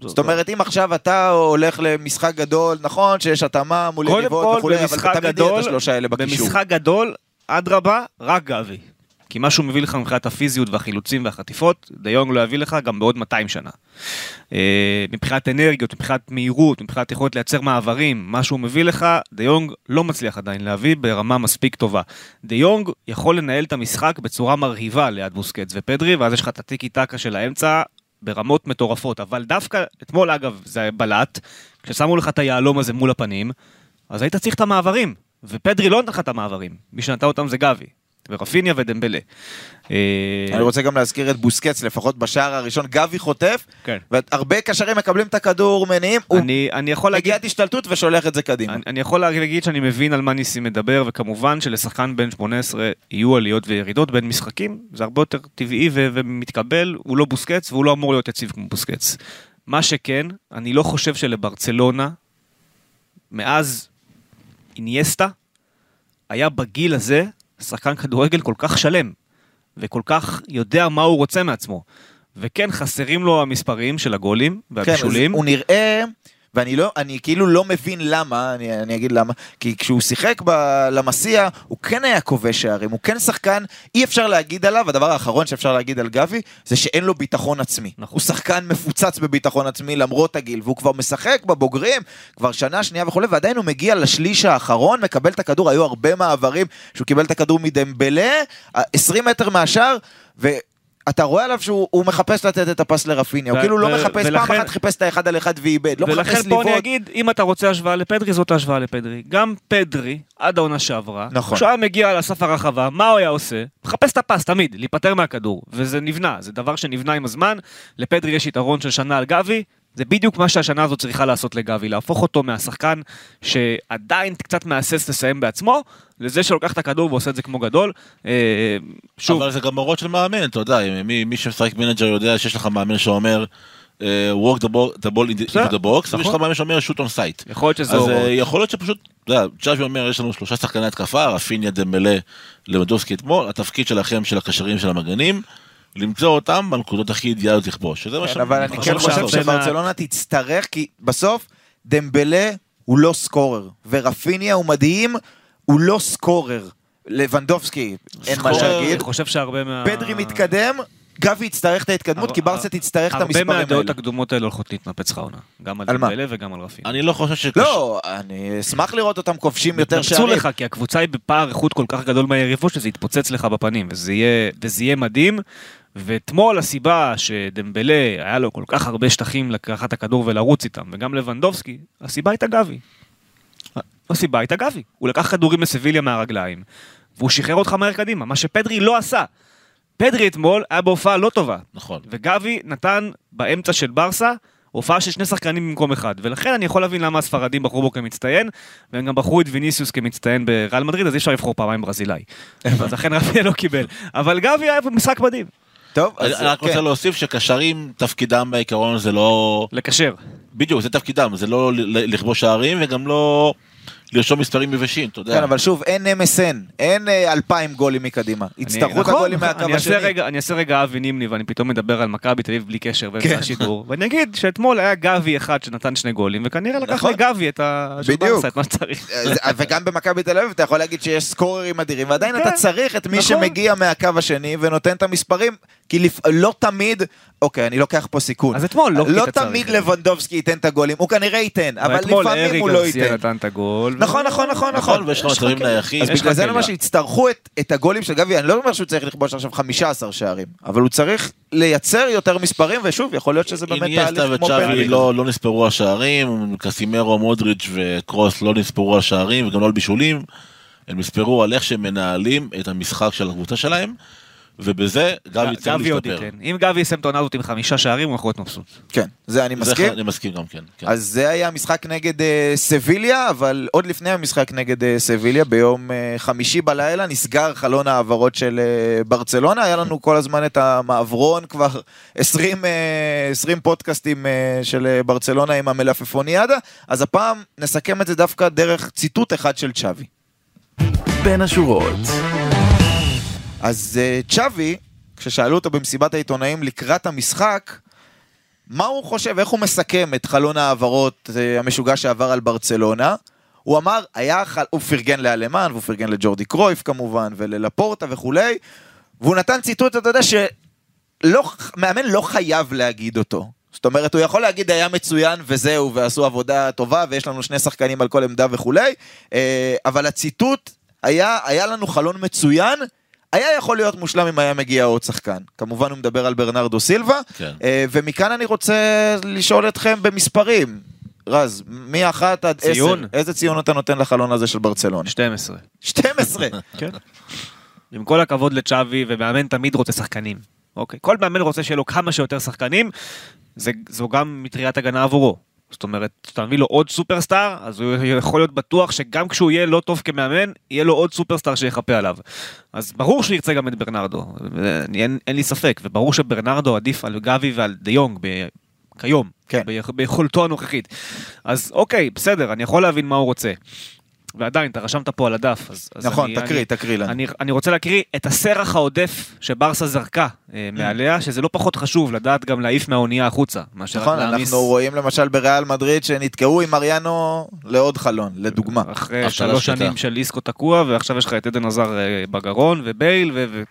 זאת אומרת, אם עכשיו אתה הולך למשחק גדול, נכון שיש התאמה מול יריבות וכולי, אבל תמיד יהיה את השלושה האלה בקישור. במשחק גדול, אדרבה, רק גבי. כי מה שהוא מביא לך מבחינת הפיזיות והחילוצים והחטיפות, דה יונג לא יביא לך גם בעוד 200 שנה. אה, מבחינת אנרגיות, מבחינת מהירות, מבחינת יכולת לייצר מעברים, מה שהוא מביא לך, דה יונג לא מצליח עדיין להביא ברמה מספיק טובה. דה יונג יכול לנהל את המשחק בצורה מרהיבה ליד בוסקץ ופדרי, ואז יש לך את הטיקי טקה של האמצע ברמות מטורפות. אבל דווקא, אתמול אגב, זה בלט, כששמו לך את היהלום הזה מול הפנים, אז היית צריך את המעברים, ופדרי לא נתן לך את המעברים, מי שנתן אותם זה גבי, ורפיניה ודמבלה. אה, אני רוצה גם להזכיר את בוסקץ, לפחות בשער הראשון, גבי חוטף, כן. והרבה קשרים מקבלים את הכדור, מניעים, הוא אני, אני יכול להגיד... השתלטות ושולח את זה קדימה. אני, אני יכול להגיד שאני מבין על מה ניסים מדבר, וכמובן שלשחקן בן 18 יהיו עליות וירידות בין משחקים, זה הרבה יותר טבעי ו- ומתקבל, הוא לא בוסקץ והוא לא אמור להיות יציב כמו בוסקץ. מה שכן, אני לא חושב שלברצלונה, מאז אינייסטה, היה בגיל הזה שחקן כדורגל כל כך שלם, וכל כך יודע מה הוא רוצה מעצמו. וכן, חסרים לו המספרים של הגולים כן, והבישולים. אז הוא נראה, ואני לא, אני כאילו לא מבין למה, אני, אני אגיד למה, כי כשהוא שיחק בלמסיה, הוא כן היה כובש שערים, הוא כן שחקן, אי אפשר להגיד עליו, הדבר האחרון שאפשר להגיד על גבי, זה שאין לו ביטחון עצמי. נכון. הוא שחקן מפוצץ בביטחון עצמי למרות הגיל, והוא כבר משחק בבוגרים, כבר שנה, שנייה וכולי, ועדיין הוא מגיע לשליש האחרון, מקבל את הכדור, היו הרבה מעברים, שהוא קיבל את הכדור מדמבלה, 20 מטר מהשאר, ו... אתה רואה עליו שהוא הוא מחפש לתת את הפס לרפיניה, הוא כאילו לא מחפש, פעם ולכן- אחת חיפש את האחד על אחד ואיבד, לא ולכן מחפש פה אני. אגיד, אם אתה רוצה השוואה לפדרי, זאת ההשוואה לפדרי. גם פדרי, עד העונה שעברה, נכון. כשהוא היה מגיע לסף הרחבה, מה הוא היה עושה? מחפש את הפס תמיד, להיפטר מהכדור. וזה נבנה, זה דבר שנבנה עם הזמן. לפדרי יש יתרון של שנה על גבי, זה בדיוק מה שהשנה הזאת צריכה לעשות לגבי, להפוך אותו מהשחקן שעדיין קצת מהסס לסיים בעצמו, לזה שלוקח את הכדור ועושה את זה כמו גדול. אה, שוב, אבל זה גם הוראות של מאמן, אתה יודע, מי, מי שמשחק מנג'ר יודע שיש לך מאמן שאומר אה, walk the ball, the ball in the, into the box, ויש לך נכון. מאמן שאומר shoot on sight. יכול להיות שזה אז. אה, יכול להיות שפשוט, אתה יודע, צ'אבי אומר, יש לנו שלושה שחקני התקפה, רפיניה, דמבלה, לבנדובסקי אתמול, התפקיד שלכם, של הקשרים של המגנים, למצוא אותם בנקודות הכי אידיאליות לכבוש, שזה מה כן, שאני אבל אני חושב כן חושב מה- שברצלונה תצטרך, כי בסוף דמבלה הוא לא סקורר, ורפיניה הוא מדהים, הוא לא סקורר. לבנדובסקי, אין מה להגיד. אני חושב שהרבה מה... פדרי מתקדם, גבי יצטרך את ההתקדמות, כי ברסה תצטרך את המספרים הרבה מהדעות האלה. הקדומות האלה הולכות להתנפץ לך עונה. גם על מה? דמבלה וגם על רפין. אני לא חושב ש... לא, אני אשמח לראות אותם כובשים יותר יתנפצו שערים. לך, כי הקבוצה היא בפער איכות כל כך גדול מהיריבות, שזה יתפוצץ לך בפנים, וזה יהיה מדהים. ואתמול הסיבה שדמבלה היה לו כל כך הרבה שטחים לקחת את הכדור ולרוץ איתם, וגם לבנדובסקי, הסיבה הייתה גבי. הסיבה הייתה גבי. הוא לקח כדורים לסביליה מהרגליים, והוא שחרר אותך מהר קדימה, מה שפדרי לא עשה. פדרי אתמול היה בהופעה לא טובה. נכון. וגבי נתן באמצע של ברסה הופעה של שני שחקנים במקום אחד, ולכן אני יכול להבין למה הספרדים בחרו בו כמצטיין, והם גם בחרו את ויניסיוס כמצטיין בריאל מדריד, אז אי אפשר לבחור פעמיים ברזילאי. אז לכן רפיה לא קיבל. אבל גבי היה במשחק מדהים, טוב, אז אני רק כן. רוצה להוסיף שקשרים, תפקידם בעיקרון זה לא... לקשר. בדיוק, זה תפקידם, זה לא לכבוש שערים וגם לא לרשום מספרים יבשים, אתה יודע. כן, אבל שוב, אין MSN, אין אה, אלפיים גולים מקדימה. יצטרכו את נכון, הגולים נכון. מהקו השני. רגע- אני אעשה רגע אבי נימני ואני פתאום מדבר על מכבי תל אביב בלי קשר באמצע כן. השידור, ואני אגיד שאתמול היה גבי אחד שנתן שני גולים, וכנראה לקח נכון. לגבי את מה שצריך. אה, זה- וגם במכבי תל אביב אתה יכול להגיד שיש סקוררים אדירים, ועדיין כן, אתה צריך את מי. שמגיע מהקו השני ונותן את המספרים, כי לא תמיד, אוקיי, אני לוקח פה סיכון. אז אתמול לא לא. תמיד לבנדובסקי ייתן את הגולים, הוא כנראה ייתן, אבל לפעמים הוא לא גרסיה ייתן. נתן את הגול. נכון, נכון, נכון, נכון. נכון, ויש לך מצבים נייחים. אז בגלל זה. אומר שיצטרכו את, הגולים של גבי, אני לא אומר שהוא צריך לכבוש עכשיו 15 שערים, אבל הוא צריך לייצר יותר מספרים, ושוב, יכול להיות שזה באמת תהליך כמו וצ'אבי פנדל. לא, לא נספרו השערים, קסימרו, מודריץ' וקרוס לא נספרו השערים וגם לא על בישולים. הם יספרו על איך שהם מנהלים את המשחק של הקבוצה שלהם, ובזה גבי צריך גבי עוד להשתפר. ייתן. אם גבי יסיים את העונה הזאת עם חמישה שערים, הוא יכול להיות מבסוט. כן, זה אני זה מסכים. אני מסכים גם כן. כן. אז זה היה משחק נגד אה, סביליה, אבל עוד לפני המשחק נגד אה, סביליה, ביום אה, חמישי בלילה נסגר חלון ההעברות של ברצלונה, היה לנו כל הזמן את המעברון, כבר 20, אה, 20 פודקאסטים של ברצלונה עם המלפפוניאדה, אז הפעם נסכם את זה דווקא דרך ציטוט אחד של צ'אבי. בין השורות. אז אה, צ'אבי, כששאלו אותו במסיבת העיתונאים לקראת המשחק, מה הוא חושב, איך הוא מסכם את חלון ההעברות אה, המשוגע שעבר על ברצלונה? הוא אמר, היה, חל... הוא פרגן לאלמן, והוא פרגן לג'ורדי קרויף כמובן, וללפורטה וכולי, והוא נתן ציטוט, אתה יודע, שמאמן לא חייב להגיד אותו. זאת אומרת, הוא יכול להגיד היה מצוין וזהו, ועשו עבודה טובה, ויש לנו שני שחקנים על כל עמדה וכולי, אה, אבל הציטוט היה, היה לנו חלון מצוין, היה יכול להיות מושלם אם היה מגיע עוד שחקן. כמובן הוא מדבר על ברנרדו סילבה, כן. אה, ומכאן אני רוצה לשאול אתכם במספרים. רז, מאחת עד עשר, ציון? איזה ציון אתה נותן לחלון הזה של ברצלונה? 12. 12. כן. עם כל הכבוד לצ'אבי, ומאמן תמיד רוצה שחקנים. אוקיי? כל מאמן רוצה שיהיה לו כמה שיותר שחקנים, זה, זו גם מטריית הגנה עבורו. זאת אומרת, כשאתה מביא לו עוד סופרסטאר, אז הוא יכול להיות בטוח שגם כשהוא יהיה לא טוב כמאמן, יהיה לו עוד סופרסטאר שיחפה עליו. אז ברור שהוא ירצה גם את ברנרדו, אין, אין לי ספק, וברור שברנרדו עדיף על גבי ועל דה יונג ב... כיום, כן. ביכ- ביכולתו הנוכחית. אז אוקיי, בסדר, אני יכול להבין מה הוא רוצה. ועדיין, אתה רשמת פה על הדף. אז, אז נכון, אני, תקריא, אני, תקריא לנו. אני, אני רוצה להקריא את הסרח העודף שברסה זרקה אה, מעליה, שזה לא פחות חשוב לדעת גם להעיף מהאונייה החוצה, מאשר נכון, רק להעמיס אנחנו רואים למשל בריאל מדריד שנתקעו עם מריאנו לעוד חלון, לדוגמה. אחרי אבטלה שלוש. שנים של איסקו תקוע, ועכשיו יש לך את אדן הזאר אה, בגרון, ובייל, ו... ו...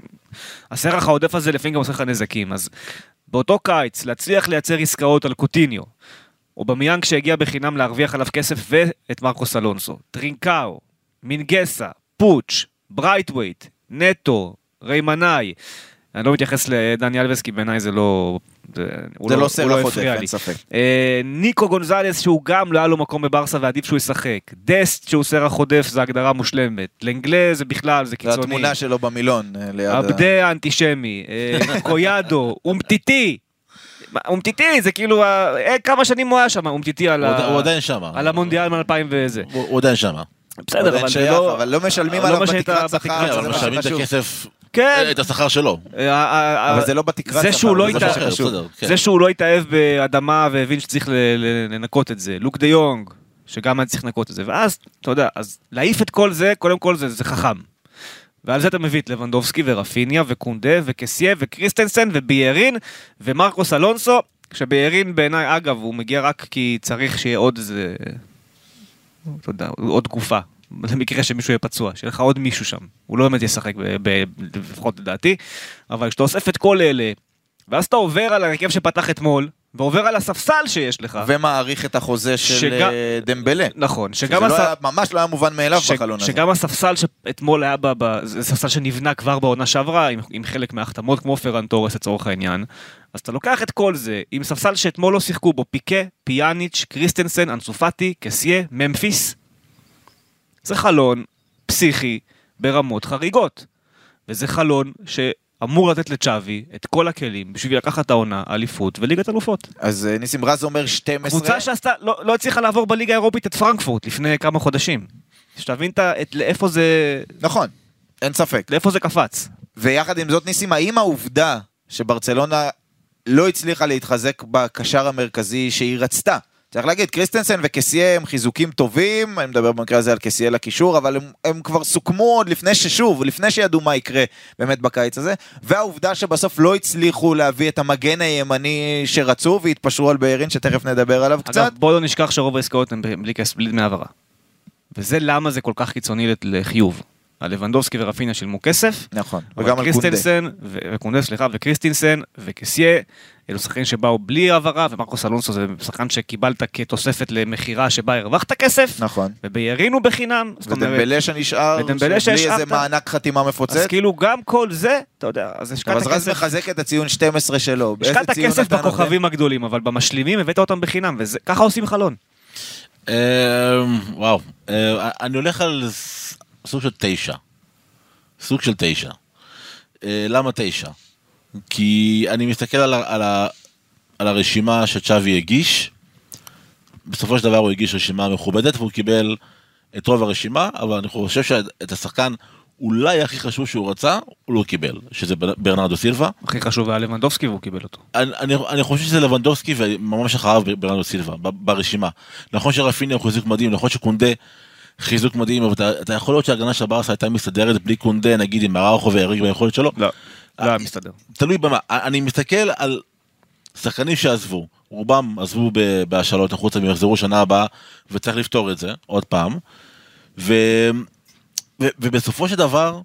הסרח העודף הזה לפעמים גם עושה לך נזקים. אז באותו קיץ, להצליח לייצר עסקאות על קוטיניו, אובמיאנג שהגיע בחינם להרוויח עליו כסף, ואת מרקוס אלונסו, טרינקאו, מינגסה, פוטש, ברייטווייט, נטו, ריי מאנאי. אני לא מתייחס לדני אלבס כי בעיניי זה לא... זה, זה לא הוא סרח עודף, הפריע אין. ספק. אה, ניקו גונזלס שהוא גם לא היה לו מקום בברסה ועדיף שהוא ישחק. דסט שהוא סרח עודף זה הגדרה מושלמת. לנגלה זה בכלל, זה קיצוני. התמונה שלו במילון אה, ליד. עבדה האנטישמי, אה, קויאדו, אומטיטי. אומטיטי זה כאילו, אה, כמה שנים הוא היה שם, אומטיטי על ה- עדיין- הוא עדיין שם. על המונדיאל מ-2000 וזה. הוא עדיין שם. בסדר, אבל זה שייך, לא... אבל לא משלמים לא עליו בתקרת שכר, אבל משלמים את. הכסף, כן. את השכר שלו. אה, אה, אבל זה לא בתקרת זה שכר, שהוא לא זה כן. זה שהוא לא התאהב באדמה והבין שצריך לנקות את זה. לוק דה יונג, שגם היה צריך לנקות את זה. ואז, אתה יודע, אז להעיף את כל זה, קודם כל זה חכם. ועל זה אתה מביא את לבנדובסקי ורפיניה וקונדה וקסיה וקריסטנסן וביירין ומרקוס אלונסו, שביירין בעיניי, אגב, הוא מגיע רק כי צריך שיהיה עוד איזה... אתה יודע, עוד תקופה. למקרה שמישהו יהיה פצוע, שיהיה לך עוד מישהו שם. הוא לא באמת ישחק, לפחות לדעתי. אבל כשאתה אוסף את כל אלה, ואז אתה עובר על ההרכב שפתח אתמול, ועובר על הספסל שיש לך. ומעריך את החוזה של שגם- אה, דמבלה. נכון, שזה שגם לא הס- היה- ממש לא היה מובן מאליו ש- בחלון הזה. שגם הספסל שאתמול היה, ב- ב- זה ספסל שנבנה כבר בעונה שעברה, עם, עם חלק מההחתמות כמו פרן תורס לצורך העניין, אז אתה לוקח את כל זה, עם ספסל שאתמול לא שיחקו בו, פיקה, פיאניץ', קריסטנסן, אנסופטי, קסיה, ממפיס. זה חלון פסיכי ברמות חריגות. וזה חלון שאמור לתת לצ'אבי את כל הכלים בשביל לקחת את העונה, אליפות וליגת אלופות. אז אה, ניסים רז אומר 12. קבוצה שעשתה, לא, לא הצליחה לעבור בליגה האירופית את פרנקפורט לפני כמה חודשים. שתבין את לאיפה זה, נכון, אין ספק. לאיפה זה קפץ. ויחד עם זאת, ניסים, האם העובדה שברצלונה לא הצליחה להתחזק בקשר המרכזי שהיא רצתה? צריך להגיד, קריסטנסן וקסיה הם חיזוקים טובים, אני מדבר במקרה הזה על קסיה לקישור, אבל הם, הם כבר סוכמו עוד לפני ששוב, לפני שידעו מה יקרה באמת בקיץ הזה, והעובדה שבסוף לא הצליחו להביא את המגן הימני שרצו והתפשרו על בארין, שתכף נדבר עליו קצת. אגב, בוא לא נשכח שרוב העסקאות הן בלי דמי העברה. וזה למה זה כל כך קיצוני לחיוב. הלבנדובסקי ורפיניה שילמו כסף, נכון, וגם על קונדה. קריסטנסן, ו- וקונדה, סליחה, וקריסטינסן וקסיה, אלו שחקנים שבאו בלי העברה, ומרקוס אלונסו זה שחקן שקיבלת כתוספת למכירה שבה הרווחת כסף, נכון. וביירין הוא בחינם, זאת אומרת, ודמבלה שנשאר, ודמבלה בלי איזה. מענק חתימה מפוצץ. אז כאילו גם כל זה, אתה יודע, אז השקעת אבל אז רז כסף, מחזק את הציון 12 שלו. השקעת כסף? בכוכבים הגדולים, אבל במשלימים הבאת אותם בחינם, וככה עושים חלון. אה, וואו, אה, אני הולך על סוג של תשע. סוג של תשע. אה, למה תשע? כי אני מסתכל על, ה, על, ה, על הרשימה שצ'אבי הגיש, בסופו של דבר הוא הגיש רשימה מכובדת והוא קיבל את רוב הרשימה, אבל אני חושב שאת השחקן אולי הכי חשוב שהוא רצה, הוא לא קיבל, שזה ברנרדו סילבה. הכי חשוב היה לבנדובסקי והוא קיבל אותו. אני, אני, אני חושב שזה לבנדובסקי וממש אחריו ברנרדו סילבה, ברשימה. נכון שרפיניה הוא חיזוק מדהים, נכון שקונדה חיזוק מדהים, אבל אתה, אתה יכול לראות שההגנה של ברסה הייתה מסתדרת בלי קונדה, נגיד עם אראוכו והריג ביכולת שלו. לא, לא היה מסתדר. תלוי במה, אני מסתכל על שחקנים שעזבו, רובם עזבו בהשאלות החוצה, הם יחזרו שנה הבאה, וצריך לפתור את זה, עוד פעם. ו... ו... ובסופו של דבר,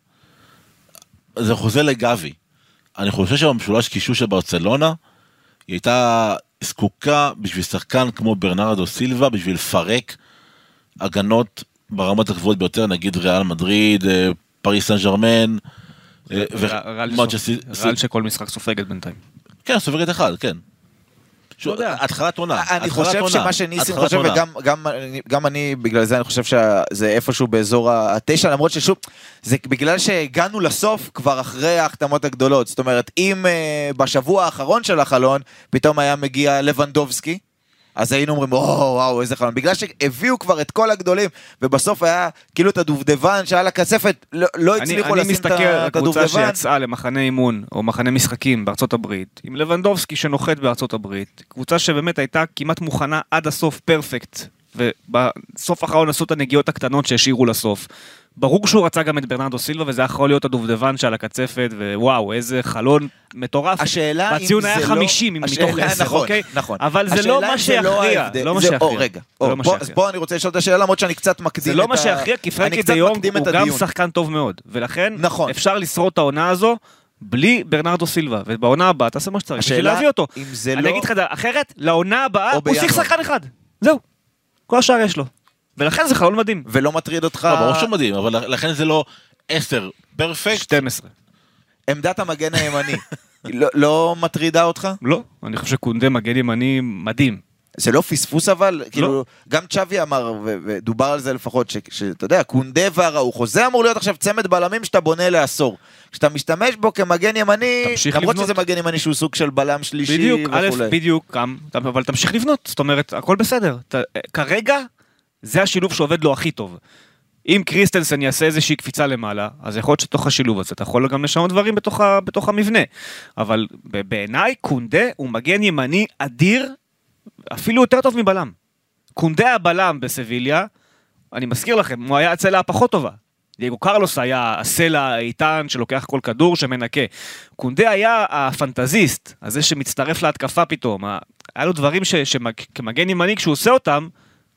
זה חוזה לגבי. אני חושב שבמשולש קישור של ברצלונה, היא הייתה זקוקה בשביל שחקן כמו ברנרדו סילבה, בשביל לפרק הגנות ברמות הגבוהות ביותר, נגיד ריאל מדריד, אה, פריס סן ג'רמן. אה, ריאל שכל משחק סופגת בינתיים. כן, סופגת אחד, כן. התחלת עונה. אני חושב שמה שניסים חושב, וגם אני, בגלל זה אני חושב שזה איפשהו באזור התשע, למרות ששוב, זה בגלל שהגענו לסוף כבר אחרי ההחתמות הגדולות. זאת אומרת, אם אה, בשבוע האחרון של החלון, פתאום היה מגיע לבנדובסקי, אז היינו אומרים, וואו, וואו, איזה חלום. בגלל שהביאו כבר את כל הגדולים, ובסוף היה כאילו את הדובדבן שהיה לקצפת, לא, לא הצליחו לשים את הדובדבן. אני מסתכל על קבוצה שיצאה למחנה אימון, או מחנה משחקים בארצות הברית, עם לבנדובסקי שנוחת בארצות הברית, קבוצה שבאמת הייתה כמעט מוכנה עד הסוף פרפקט, ובסוף האחרון עשו את הנגיעות הקטנות שהשאירו לסוף. ברור שהוא רצה גם את ברנרדו סילבה, וזה יכול להיות הדובדבן שעל הקצפת, ווואו, איזה חלון מטורף. השאלה אם זה לא... והציון היה 50 מתוך 10, נכון, אוקיי? נכון. אבל זה לא מה שיכריע. לא מה שיכריע. רגע, אז פה אני רוצה לשאול את השאלה, למרות שאני קצת מקדים את ה... זה לא מה שיכריע, כי פרנקי דה יונג הוא גם שחקן טוב מאוד. ולכן, נכון. אפשר לשרוד את העונה הזו. בלי ברנרדו סילבה, ובעונה הבאה תעשה מה שצריך, בשביל להביא אותו. אני לא- אגיד לך אחרת, לעונה הבאה הוא צריך שחקן אחד. זהו. כל השאר יש לו. ולכן זה חלון מדהים. ולא מטריד אותך... לא, ברור שהוא מדהים, אבל לכן זה לא 10, פרפקט. 12. עמדת המגן הימני, לא, לא מטרידה אותך? לא, אני חושב שקונדה מגן ימני מדהים. זה לא פספוס אבל? לא. כאילו, גם צ'אבי אמר, ודובר על זה לפחות, שאתה יודע, קונדה והראוכו, זה אמור להיות עכשיו צמד בלמים שאתה בונה לעשור. כשאתה משתמש בו כמגן ימני, למרות שזה מגן ימני שהוא סוג של בלם שלישי בדיוק, וכולי. בדיוק, א', בדיוק, אבל תמשיך לבנות, זאת אומרת, הכל בסדר. כרגע, זה השילוב שעובד לו הכי טוב. אם קריסטנסן יעשה איזושהי קפיצה למעלה, אז יכול להיות שתוך השילוב הזה אתה יכול גם לשנות דברים בתוך, ה, בתוך המבנה. אבל בעיניי קונדה הוא מגן ימני אדיר, אפילו יותר טוב מבלם. קונדה הבלם בסביליה, אני מזכיר לכם, הוא היה הצלע הפחות טובה. דייגו קרלוס היה הסלע האיתן שלוקח כל כדור שמנקה. קונדה היה הפנטזיסט, הזה שמצטרף להתקפה פתאום. היה לו דברים שכמגן ימני כשהוא עושה אותם,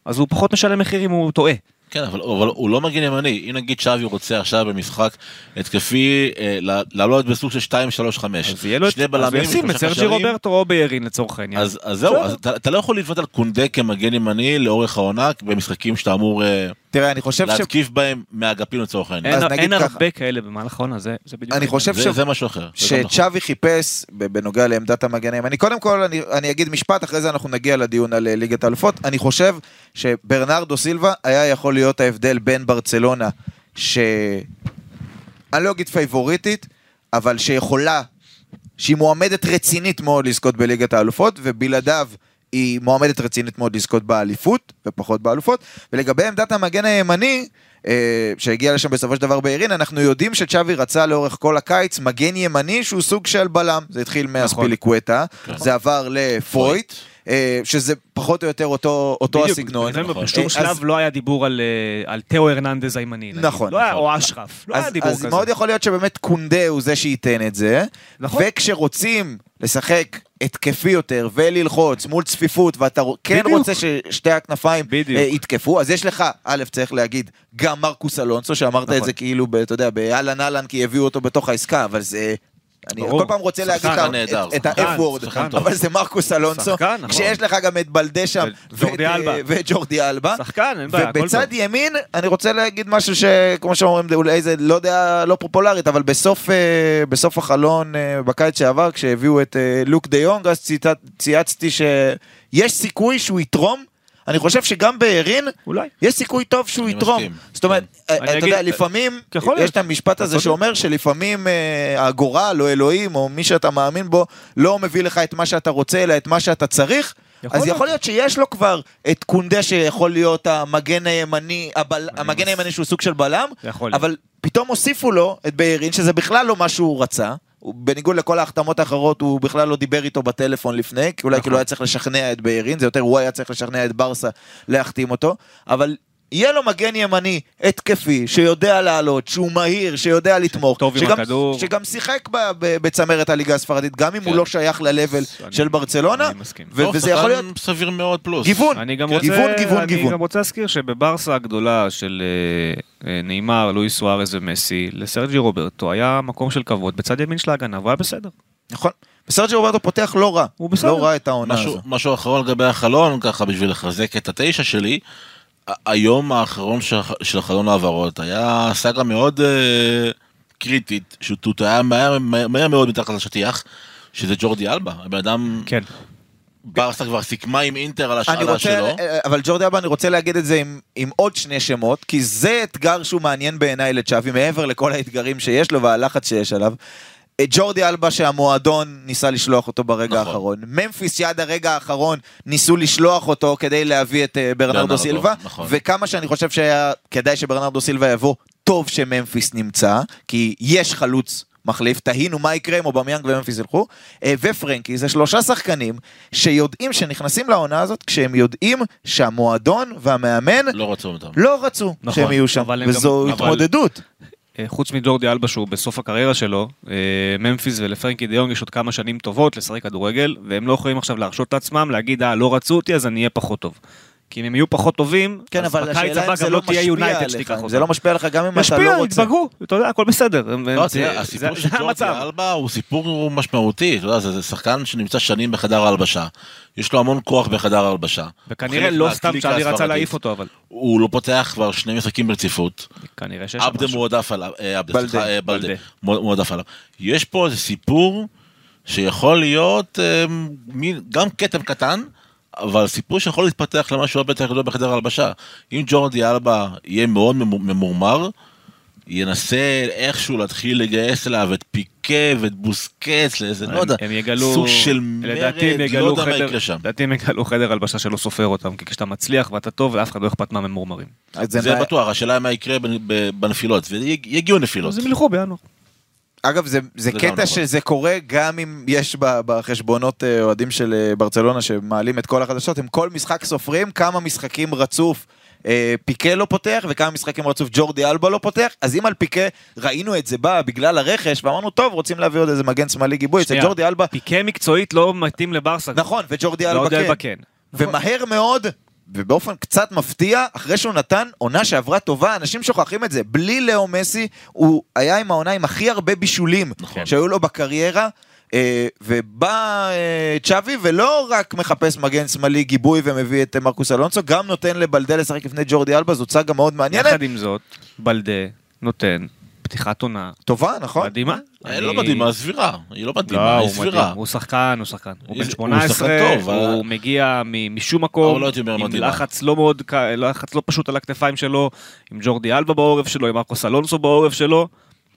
אז הוא פחות משלם מחיר אם הוא טועה. כן, אבל, אבל הוא לא מגן ימני. אם נגיד שווי רוצה עכשיו במשחק התקפי אה, לעלות בסוג של 2-3-5. אז יהיה לו בלמים, אז ישים את סרג'י רוברטו או ביירין לצורך העניין. אז, אז זהו, אז אתה, אתה לא יכול לבנות על קונדה כמגן ימני לאורך העונה במשחקים שאתה אמור אה, תראה, אני חושב להתקיף ש... בהם מהאגפים לצורך העניין. אין, אין הרבה כאלה במהלך העונה, זה, זה בדיוק... אני חושב זה, ש... זה משהו אחר. שצ'אבי חיפש בנוגע לעמדת המגן הימני. קודם כל, אני, אני אגיד משפט, אחרי זה אנחנו נגיע לדיון על אה, ליגת האלופות. אני חושב שברנרדו סילבה היה יכול להיות ההבדל בין ברצלונה, ש... אני לא אגיד פייבוריטית, אבל שיכולה, שהיא מועמדת רצינית מאוד לזכות בליגת האלופות, ובלעדיו היא מועמדת רצינית מאוד לזכות באליפות, ופחות באלופות. ולגבי עמדת המגן הימני, אה, שהגיע לשם בסופו של דבר בעירין, אנחנו יודעים שצ'אבי רצה לאורך כל הקיץ מגן ימני שהוא סוג של בלם. זה התחיל נכון. מאספיליקווטה, זה עבר לפויט. אה, שזה פחות או יותר אותו, אותו בדיוק, הסגנון. נכון. בשום שלב לא היה דיבור על, אה, על תאו הרננדז הימני. נגיד. נכון. לא היה, נכון. או אשרף. לא אז, היה דיבור אז כזה. מאוד יכול להיות שבאמת קונדה הוא זה שייתן את זה. נכון. וכשרוצים לשחק התקפי יותר וללחוץ מול צפיפות ואתה כן בדיוק. רוצה ששתי הכנפיים בדיוק. אה, יתקפו, אז יש לך, א', צריך להגיד, גם מרקוס אלונסו, שאמרת נכון. את זה כאילו, אתה יודע, באהלן אהלן, כי הביאו אותו בתוך העסקה, אבל זה... אני ברור. כל פעם רוצה להגיד את ה- נהדר, את- את שחקן, ה-F word, שחקן טוב. אבל זה מרקוס אלונסו, שחקן, נכון. כשיש לך גם את בלדשם וג'ורדי ואת. אה, וג'ורדי אלבה. שחקן, אין בעיה, ובצד. ימין, אני רוצה להגיד משהו שכמו שאומרים, אולי זה לא דעה לא פופולרית, אבל בסוף, אה, החלון אה, בקיץ שעבר, כשהביאו את אה, לוק דה יונג, אז צייצתי שיש סיכוי שהוא יתרום, אני חושב שגם בערין, אולי. יש סיכוי טוב שהוא יתרום. מסכים. זאת אומרת, אני אתה אגיד- יודע, לפעמים, יש. את המשפט אתה הזה. שאומר שלפעמים אה, הגורל או אלוהים או מי שאתה מאמין בו לא מביא לך את מה שאתה רוצה אלא את מה שאתה צריך. יכול אז להיות. יכול להיות שיש לו כבר את קונדה שיכול להיות המגן הימני, הבל- המגן מס- הימני שהוא סוג של בלם, יכול להיות. אבל פתאום הוסיפו לו את ביירין, שזה בכלל לא מה שהוא רצה. בניגוד לכל ההחתמות האחרות, הוא בכלל לא דיבר איתו בטלפון לפני, כי אולי נכון. כאילו היה צריך לשכנע את ביירין, זה יותר הוא היה צריך לשכנע את ברסה להחתים אותו, אבל יהיה לו מגן ימני התקפי, שיודע לעלות, שהוא מהיר, שיודע לתמוך, טוב עם שגם, הכדור. שגם שיחק ב- ב- בצמרת הליגה הספרדית, גם אם הוא כן. לא שייך ל-level אני- של ברצלונה, אני מסכים. ו- וזה יכול להיות סביר מאוד פלוס. גיוון, אני גם. רוצה, גיוון, גיוון, אני גיוון. גם רוצה להזכיר שבברסה הגדולה של אה, אה, נאמר, לואיס סוארז ומסי, לסרג'י רוברטו היה מקום של כבוד בצד ימין של ההגנה, והוא היה בסדר. נכון. וסרג'י רוברטו פותח לא רע, הוא בסדר. לא רע את העונה משהו, הזו. משהו אחרון לגבי החלון, ככה בשביל לחזק את התשע שלי, היום האחרון של, של חלון העברות היה סאגה מאוד אה, קריטית, שהוא היה מהר, מאוד מתחת לשטיח, שזה ג'ורדי אלבה, הבן אדם, כן. ברסה כבר סיכמה עם אינטר על אני השאלה רוצה, שלו. אה, אבל ג'ורדי אלבה, אני רוצה להגיד את זה עם, עם עוד שני שמות, כי זה אתגר שהוא מעניין בעיניי לצ'אבי, מעבר לכל האתגרים שיש לו והלחץ שיש עליו. אה, ג'ורדי אלבה שהמועדון ניסה לשלוח אותו ברגע נכון. האחרון. ממפיס שעד הרגע האחרון ניסו לשלוח אותו כדי להביא את אה, ברנרדו סילבה, נכון. וכמה שאני חושב שהיה כדאי שברנרדו סילבה יבוא, טוב שממפיס נמצא, כי יש חלוץ מחליף, תהינו מה יקרה אם אובמיאנג וממפיס ילכו, אה, ופרנקי, זה שלושה שחקנים שיודעים שנכנסים לעונה הזאת כשהם יודעים שהמועדון והמאמן לא רצו אותם. לא רצו נכון, שהם יהיו שם, אבל וזו גם- התמודדות. אה, חוץ מג'ורדי אלבה שהוא בסוף הקריירה שלו, אה, ממפיס ולפרנקי דיונג יש עוד כמה שנים טובות לשחק כדורגל, והם לא יכולים עכשיו להרשות לעצמם להגיד, אה, לא רצו אותי אז אני אהיה פחות טוב. כי אם הם יהיו פחות טובים, כן, אז בקיץ הבא גם לא לא תהיה משפיע יונייטד עליך, שתיקח אותם. זה לא משפיע לך גם אם אתה משפיע, לא רוצה. יתבגרו, אתה יודע, הכל בסדר. לא, הסיפור של ג'ורדי המצב. אלבה הוא סיפור משמעותי, אתה יודע, זה שחקן שנמצא שנים בחדר ההלבשה, יש לו המון כוח בחדר ההלבשה. וכנראה לא סתם צ'אבי רצה. להעיף אותו, אבל הוא לא פותח כבר שני משחקים ברציפות, כנראה שיש שם עבדה משהו. מועדף עליו, אה, בלדה, אה, מועדף עליו. יש פה איזה סיפור שיכול להיות אה, גם כתם קטן, אבל סיפור שיכול להתפתח למשהו הרבה יותר גדול בחדר ההלבשה. אם ג'ורדי אלבה יהיה מאוד ממור- ממורמר, ינסה איכשהו להתחיל לגייס אליו את פיקה ואת בוסקץ לאיזה, לא יודע, הם יגלו, סוג של מרד, לא יגלו יודע מה יקרה שם. לדעתי הם יגלו חדר הלבשה שלא סופר אותם, כי כשאתה מצליח ואתה טוב, לאף אחד לא אכפת מהממורמרים. אז זה מה- בטוח, השאלה מה יקרה בנפילות, ויגיעו נפילות. אז הם ילכו בינואר. אגב, זה, זה זה גם קטע נכון. שזה קורה גם אם יש בחשבונות אה, אוהדים של אה, ברצלונה שמעלים את כל החדשות, הם כל משחק סופרים כמה משחקים רצוף. אה, פיקה לא פותח וכמה משחקים רצוף ג'ורדי אלבה לא פותח אז אם על פיקה ראינו את זה בא בגלל הרכש ואמרנו טוב רוצים להביא עוד איזה מגן שמאלי גיבוי אצל ג'ורדי אלבה פיקה מקצועית לא מתאים לברסה. נכון וג'ורדי אלבה ג'ורדי כן אלבה כן. ומהר מאוד ובאופן קצת מפתיע, אחרי שהוא נתן עונה שעברה טובה, אנשים שוכחים את זה. בלי לאו מסי, הוא היה עם העונה עם הכי הרבה בישולים נכון. שהיו לו בקריירה. אה, ובא אה, צ'אבי ולא רק מחפש מגן שמאלי גיבוי ומביא את מרקוס אלונסו, גם נותן לבלדה לשחק לפני ג'ורדי אלבה, זאת סאגה מאוד מעניינת. יחד עם זאת, בלדה נותן פתיחת עונה טובה, נכון? מדהימה. אה, לא אני- מדהימה, סבירה. היא לא לא, מדהימה, היא הוא מדהים, סבירה. הוא שחקן, הוא שחקן. הוא בן שחקן 18, טוב, הוא אבל- מגיע מ- משום מקום, לא עם מדהימה. לחץ לא מאוד, לחץ לא פשוט על הכתפיים שלו, עם ג'ורדי אלבה בעורף שלו, עם מרקוס אלונסו בעורף שלו.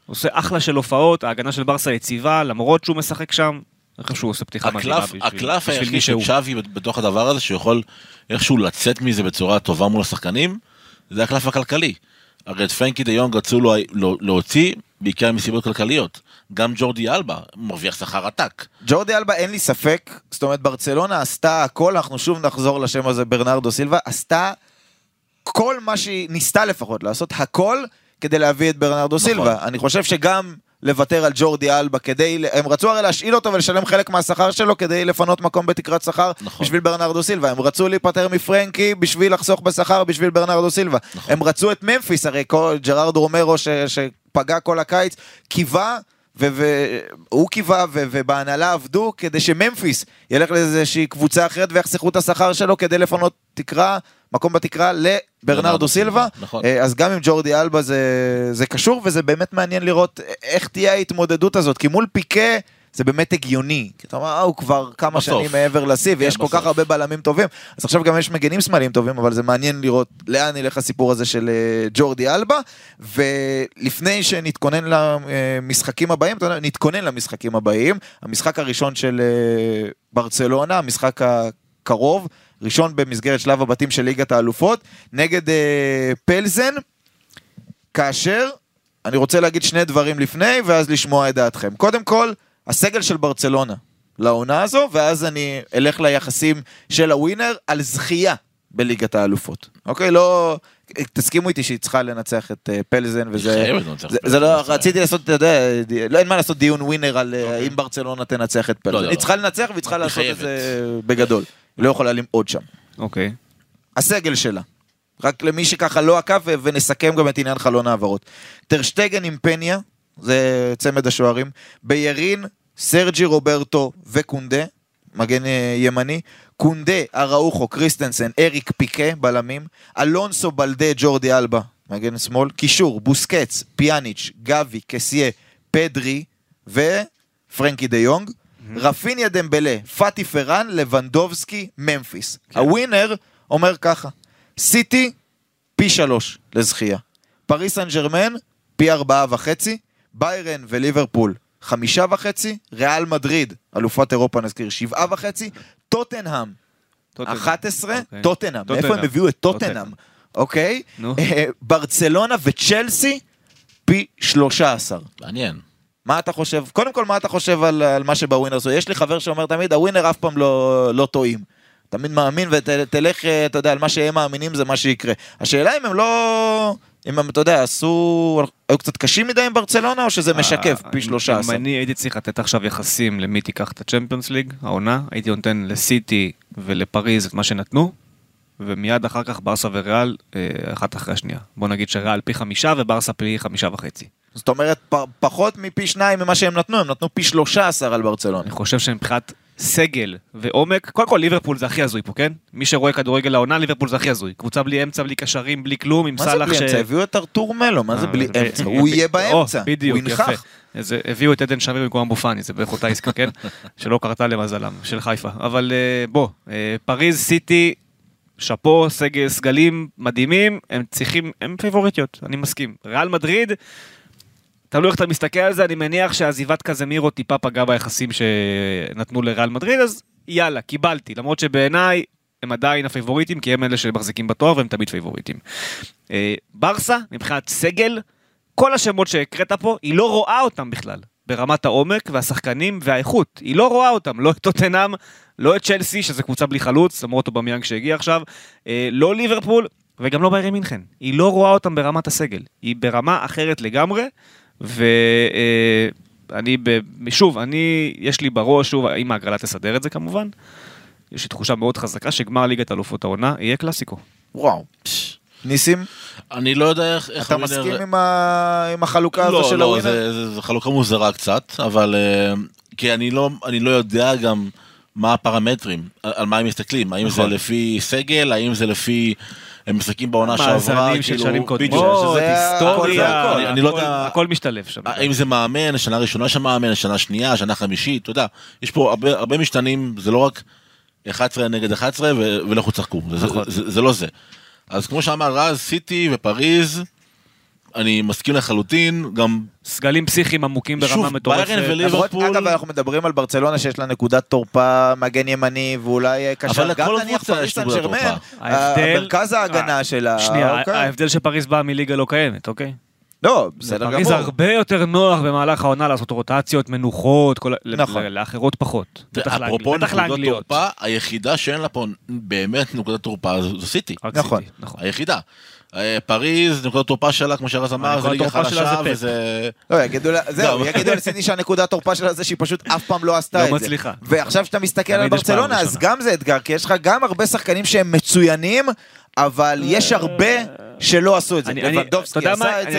עושה אחלה של הופעות, ההגנה של ברסה יציבה, למרות שהוא משחק שם. חושב שהוא עושה פתיחה מדהימה בשביל הקלף בשביל היחיד של שהוא. צ'אבי בתוך הדבר הזה, שיכול איכשהו לצאת מזה בצורה טובה מול השחקנים, זה הקלף הכלכלי. הרי את פרנקי דה יונג רצו להוציא בעיקר מסיבות כלכליות. גם ג'ורדי אלבה מרוויח שכר עתק. ג'ורדי אלבה אין לי ספק, זאת אומרת ברצלונה עשתה הכל, אנחנו שוב נחזור לשם הזה ברנרדו סילבה, עשתה כל מה שהיא ניסתה לפחות לעשות, הכל כדי להביא את ברנרדו נכון. סילבה. אני חושב שגם לוותר על ג'ורדי אלבה כדי, הם רצו הרי להשאיל אותו ולשלם חלק מהשכר שלו כדי לפנות מקום בתקרת שכר נכון. בשביל ברנרדו סילבה. הם רצו להיפטר מפרנקי בשביל לחסוך בשכר בשביל ברנרדו סילבה. נכון. הם רצו את ממפיס, הרי כל, ג'רארד רומרו ש, שפגע כל הקיץ, קיווה והוא קיווה ובהנהלה עבדו כדי שממפיס ילך לאיזושהי קבוצה אחרת ויחסכו את השכר שלו כדי לפנות תקרה, מקום בתקרה לברנרדו ברנרדו סילבה. נכון. אה, אז גם עם ג'ורדי אלבה זה, זה קשור וזה באמת מעניין לראות איך תהיה ההתמודדות הזאת, כי מול פיקה זה באמת הגיוני. כי אתה אומר, אה, הוא כבר כמה בסוף. שנים מעבר לשיא, ויש כל בסוף. כך הרבה בלמים טובים. אז עכשיו גם יש מגנים שמאליים טובים, אבל זה מעניין לראות לאן ילך הסיפור הזה של אה, ג'ורדי אלבה. ולפני שנתכונן למשחקים הבאים, אתה יודע, נתכונן למשחקים הבאים. המשחק הראשון של אה, ברצלונה, המשחק הקרוב, ראשון במסגרת שלב הבתים של ליגת האלופות, נגד אה, פלזן, כאשר אני רוצה להגיד שני דברים לפני, ואז לשמוע את דעתכם. קודם כל, הסגל של ברצלונה לעונה הזו, ואז אני אלך ליחסים של הווינר על זכייה בליגת האלופות. אוקיי? לא... תסכימו איתי שהיא צריכה לנצח את אה, פלזן, וזה... זה, זה לא... רציתי לעשות, אתה יודע, לא, אין מה לעשות דיון ווינר על אה, האם ברצלונה תנצח את לא, פלזן. לא, היא לא. צריכה לנצח והיא צריכה לעשות את. זה בגדול. היא לא יכולה למעוד שם. אוקיי. הסגל שלה. רק למי שככה לא עקב, ונסכם גם את עניין חלון העברות. טרשטגן עם פניה, זה צמד השוערים. בירין, סרג'י רוברטו וקונדה, מגן אה, ימני. קונדה, אראוחו, קריסטנסן, אריק פיקה, בלמים. אלונסו בלדה, ג'ורדי אלבה, מגן שמאל. קישור, בוסקץ, פיאניץ', גבי, קסיה, פדרי ופרנקי דה יונג. רפיניה דמבלה, פאטי, פראן, לבנדובסקי, ממפיס. הווינר אומר ככה, סיטי, פי שלוש לזכייה. פריס סן ג'רמן, פי ארבעה וחצי. ביירן וליברפול, חמישה וחצי. ריאל מדריד, אלופת אירופה נזכיר, שבעה וחצי. טוטנהאם, טוטנהאם. 11, אוקיי. טוטנהאם. מאיפה הם. הביאו את טוטנהאם? אוקיי? אה, ברצלונה וצ'לסי, פי 13. מעניין. מה אתה חושב? קודם כל, מה אתה חושב על, על מה שבווינר עשו? יש לי חבר שאומר תמיד, הווינר אף פעם לא, לא טועים. תמיד מאמין ותלך, אתה יודע, על מה שהם מאמינים זה מה שיקרה. השאלה אם הם לא... אם הם, אתה יודע, עשו... היו קצת קשים מדי עם ברצלונה, או שזה משקף אה, פי אם- 13? אם אני הייתי צריך לתת עכשיו יחסים למי תיקח את הצ'מפיונס ליג, העונה, הייתי נותן לסיטי ולפריז את מה שנתנו, ומיד אחר כך ברסה וריאל, אה, אחת אחרי השנייה. בוא נגיד שריאל פי חמישה וברסה פי חמישה וחצי. זאת אומרת, פ, פחות מפי שניים ממה שהם נתנו, הם נתנו פי 13 על ברצלונה. אני חושב שמבחינת סגל ועומק, קודם כל ליברפול זה הכי הזוי פה, כן? מי שרואה כדורגל העונה, ליברפול זה הכי הזוי. קבוצה בלי אמצע, בלי קשרים, בלי כלום, עם מה זה סאלח בלי ש... אמצע? הביאו את ארתור מלו, מה זה אה, בלי אמצע? הוא יהיה באמצע, הוא ינכח. הביאו את עדן שמיר במקום אבו פאני, זה בערך אותה עסקה, כן? שלא קרתה למזלם, של חיפה. אבל אה, בוא, אה, פריז, סיטי, שאפו, סגל, סגלים מדהימים, הם צריכים, הם פיבוריטיות, אני מסכים. ריאל מדריד, תלוי איך אתה מסתכל על זה, אני מניח שעזיבת קזמירו טיפה פגעה ביחסים שנתנו לריאל מדריד, אז יאללה, קיבלתי. למרות שבעיניי הם עדיין הפייבוריטים, כי הם אלה שמחזיקים בתואר והם תמיד פייבוריטים. אה, ברסה, מבחינת סגל, כל השמות שהקראת פה, היא לא רואה אותם בכלל. ברמת העומק והשחקנים והאיכות. היא לא רואה אותם, לא את טוטנאם, לא את צ'לסי, שזה קבוצה בלי חלוץ, למרות אובמיאנג שהגיע עכשיו, אה, לא ליברפול, וגם לא ביירן מינכן. היא לא רואה אותם ברמת הסגל. היא ברמה אחרת לגמרי, ואני, שוב, אני, יש לי בראש, שוב, אם ההגרלה תסדר את זה כמובן, יש לי תחושה מאוד חזקה שגמר ליגת אלופות העונה יהיה קלאסיקו. וואו. ניסים, אני לא יודע איך... איך אתה הווינר- מסכים עם ה- עם החלוקה הזו לא, של לא, הווינר? זה- זה- זו חלוקה מוזרה קצת, אבל... אה, כי אני לא, אני לא יודע גם מה הפרמטרים, על על מה הם מסתכלים, האם זה נכון. לפי סגל, האם זה לפי... הם משחקים בעונה שעברה, מאזנים של שנים קודמות, שזה הכל היסטוריה. אני- לא יודע- הכל משתלב שם. האם זה מאמן, שנה ראשונה של מאמן, שנה שנייה, שנה חמישית, אתה יודע, יש פה הרבה, משתנים, זה לא רק 11 נגד 11 ו- ולכו תשחקו, נכון. זה לא זה. אז כמו שאמר רז, סיטי ופריז, אני מסכים לחלוטין, גם סגלים פסיכיים עמוקים ברמה שוב, מטורפת. ביירן וליברפול- אגב, אנחנו מדברים על ברצלונה שיש לה נקודת תורפה, מגן ימני, ואולי אה, קשר. אבל גם לכל נניח פריס יש סן תורפה. ההבדל- מרכז ההגנה אה, שלה. שנייה, אוקיי. ההבדל שפריז באה מליגה לא קיימת, אוקיי? לא, בסדר לפריז גמור. הרבה יותר נוח במהלך העונה לעשות רוטציות, מנוחות, כל נכון. לאחרות פחות. בטח אפרופו נקודות. תורפה, היחידה שאין לה פה באמת נקודת תורפה זו סיטי, נכון. סיטי, נכון. היחידה. אה, פריז, נקודת תורפה שלה, כמו שרז אמר, זה נקודת ליגה חלשה, זה. וזה... לא, יגידו לה, זהו. יגידו על סיטי שהנקודת תורפה שלה זה שהיא פשוט אף פעם לא עשתה לא את זה. מצליחה. ועכשיו שאתה מסתכל על ברצלונה, אז. גם זה אתגר, כי יש לך גם הרבה שחקנים שהם מצוינים, אבל יש הרבה שלא עשו את זה. לבנדובסקי עשה את זה. זה,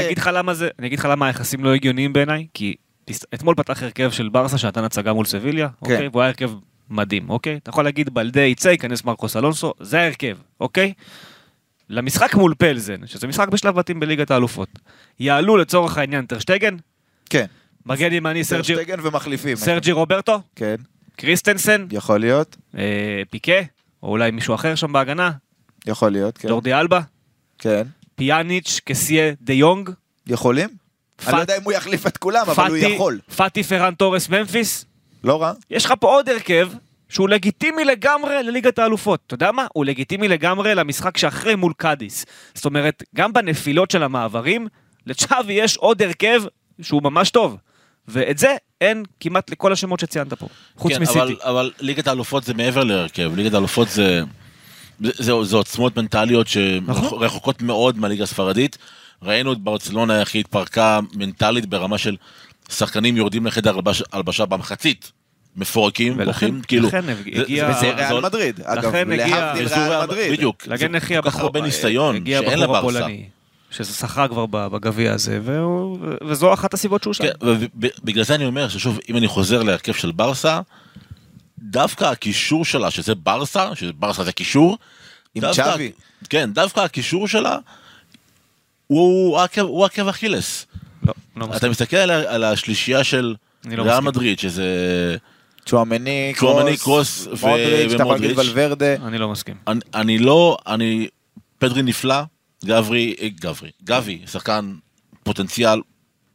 אני אגיד לך למה היחסים לא הגיוניים בעיניי, כי אתמול פתח הרכב של ברסה שנתן הצגה מול סביליה, כן. אוקיי? והוא היה הרכב מדהים, אוקיי? אתה יכול להגיד בלדה יצא, ייכנס מרקוס אלונסו, זה ההרכב, אוקיי? למשחק מול פלזן, שזה משחק בשלב בתים בליגת האלופות, יעלו לצורך העניין טרשטגן, כן. מגן ימני סרג'י- טרשטגן ומחליפים. סרג'י רוברטו, כן, קריסטנסן, יכול להיות, אה, פיקה, או אולי מישהו אחר שם בהגנה, יכול להיות, כן. ג'ורדי אלבה, כן. פיאניץ', קסיה, דה יונג, יכולים? אני לא יודע אם הוא יחליף את כולם, אבל הוא פאטי, יכול. פאטי, פראן טורס ממפיס. לא רע. יש לך פה עוד הרכב שהוא לגיטימי לגמרי לליגת האלופות. אתה יודע מה? הוא לגיטימי לגמרי למשחק שאחרי מול קאדיס. זאת אומרת, גם בנפילות של המעברים, לצ'אבי יש עוד הרכב שהוא ממש טוב. ואת זה אין כמעט לכל השמות שציינת פה. חוץ כן, מסיטי. אבל, אבל ליגת האלופות זה מעבר להרכב, ליגת האלופות זה, זה, זה, זה עוצמות מנטליות נכון. שרחוקות מאוד מהליגה הספרדית. ראינו את ברצלונה איך היא התפרקה מנטלית ברמה של שחקנים יורדים לחדר הלבש- הלבשה במחצית, מפורקים, בוכים, כאילו. לכן הגיע- זה- וזה זה- ריאל מדריד. אגב, לכן הגיע- להבדיל ריאל מדריד. בדיוק. לגן זה הכי כל כך הרבה ניסיון הגיע שאין לברסה. הפולני, ששחה כבר בגביע הזה, והוא- וזו אחת הסיבות שהוא שם. כן, ובגלל זה אני אומר ששוב, אם אני חוזר להרכב של ברסה, דווקא הקישור שלה, שזה ברסה, שברסה זה קישור, עם צ'אבי. כן, דווקא הקישור שלה, הוא עקב- הוא עקב אכילס. לא, לא אתה מסכים. מסתכל על על השלישייה של אני לא ריאל. מדריד, שזה... צ'ואמני, קרוס ו- מודריץ', אתה יכול להגיד ומודריץ'. ולוורדה. אני לא מסכים. אני, אני לא, אני... פדרי נפלא, גברי, אה, גברי, גבי, שחקן פוטנציאל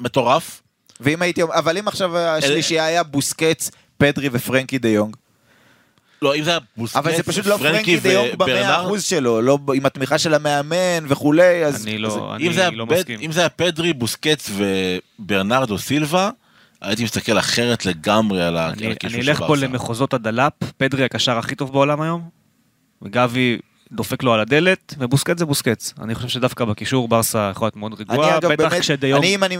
מטורף. ואם הייתי אומר, אבל אם עכשיו השלישייה היה בוסקץ, פדרי ופרנקי דה יונג. לא, אם זה היה בוסקץ, אבל זה פשוט לא פרנקי דה יונג במאה אחוז שלו, לא עם התמיכה של המאמן וכולי, אז... אני לא, אני לא מסכים. אם זה היה פדרי, בוסקץ וברנרדו סילבה, הייתי מסתכל אחרת לגמרי על ה- על אני, הקישור אני של אלך פה ברסה. למחוזות הדלאפ, פדרי הקשר הכי טוב בעולם היום, וגבי דופק לו על הדלת, ובוסקץ זה בוסקץ. אני חושב שדווקא בקישור ברסה יכול להיות מאוד אגב בטח כשדיום... אני אם אני,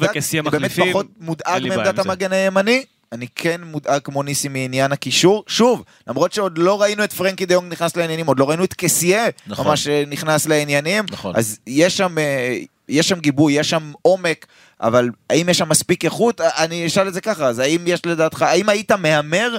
וקסיה באמת מחליפים, פחות מודאג מעמדת. המגן הימני, אני כן מודאג כמו ניסי מעניין הקישור. שוב, למרות שעוד לא ראינו את פרנקי דיונג נכנס לעניינים, עוד לא ראינו את קסיה נכון. ממש אה, נכנס לעניינים, נכון. אז יש שם, אה, יש שם גיבוי, יש שם עומק, אבל האם יש שם מספיק איכות? אני אשאל את זה ככה, אז האם יש לדעתך, האם היית מהמר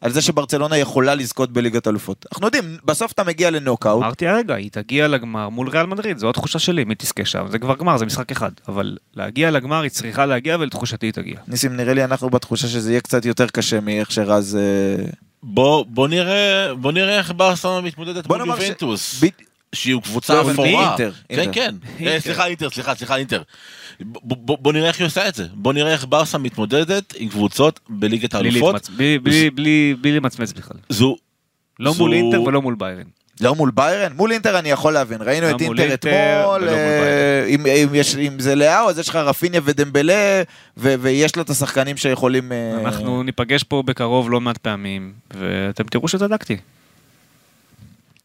על זה שברצלונה יכולה לזכות בליגת אלופות? אנחנו יודעים, בסוף אתה מגיע לנוקאוט, אמרתי הרגע, היא תגיע לגמר מול ריאל מדריד, זו התחושה שלי, מי תזכה שם, זה כבר גמר, זה משחק אחד, אבל להגיע לגמר היא צריכה להגיע ולתחושתי היא תגיע. ניסים, נראה לי אנחנו בתחושה שזה יהיה קצת יותר קשה מאיך שרז... אה, בוא, בוא נראה, בוא נראה איך ברסה מתמודדת מול נאמר ש- שהיא קבוצה אפורה. אינטר, כן, אינטר. כן. אינטר. אה, סליחה, אינטר, סליחה, סליחה, אינטר. בוא נראה איך היא עושה את זה. בוא נראה איך ברסה מתמודדת עם קבוצות בליגת בלי האלופות. בלי- למצמץ בכלל. זו... לא מול אינטר ולא מול ביירן. לא מול ביירן? מול אינטר אני יכול להבין, ראינו לא את אינטר אתמול, אה, אם, אם, יש, אם זה לאהו אז יש לך רפיניה ודמבלה, ו, ויש לו את השחקנים שיכולים... אה, אנחנו ניפגש פה בקרוב לא מעט פעמים, ואתם תראו שצדקתי.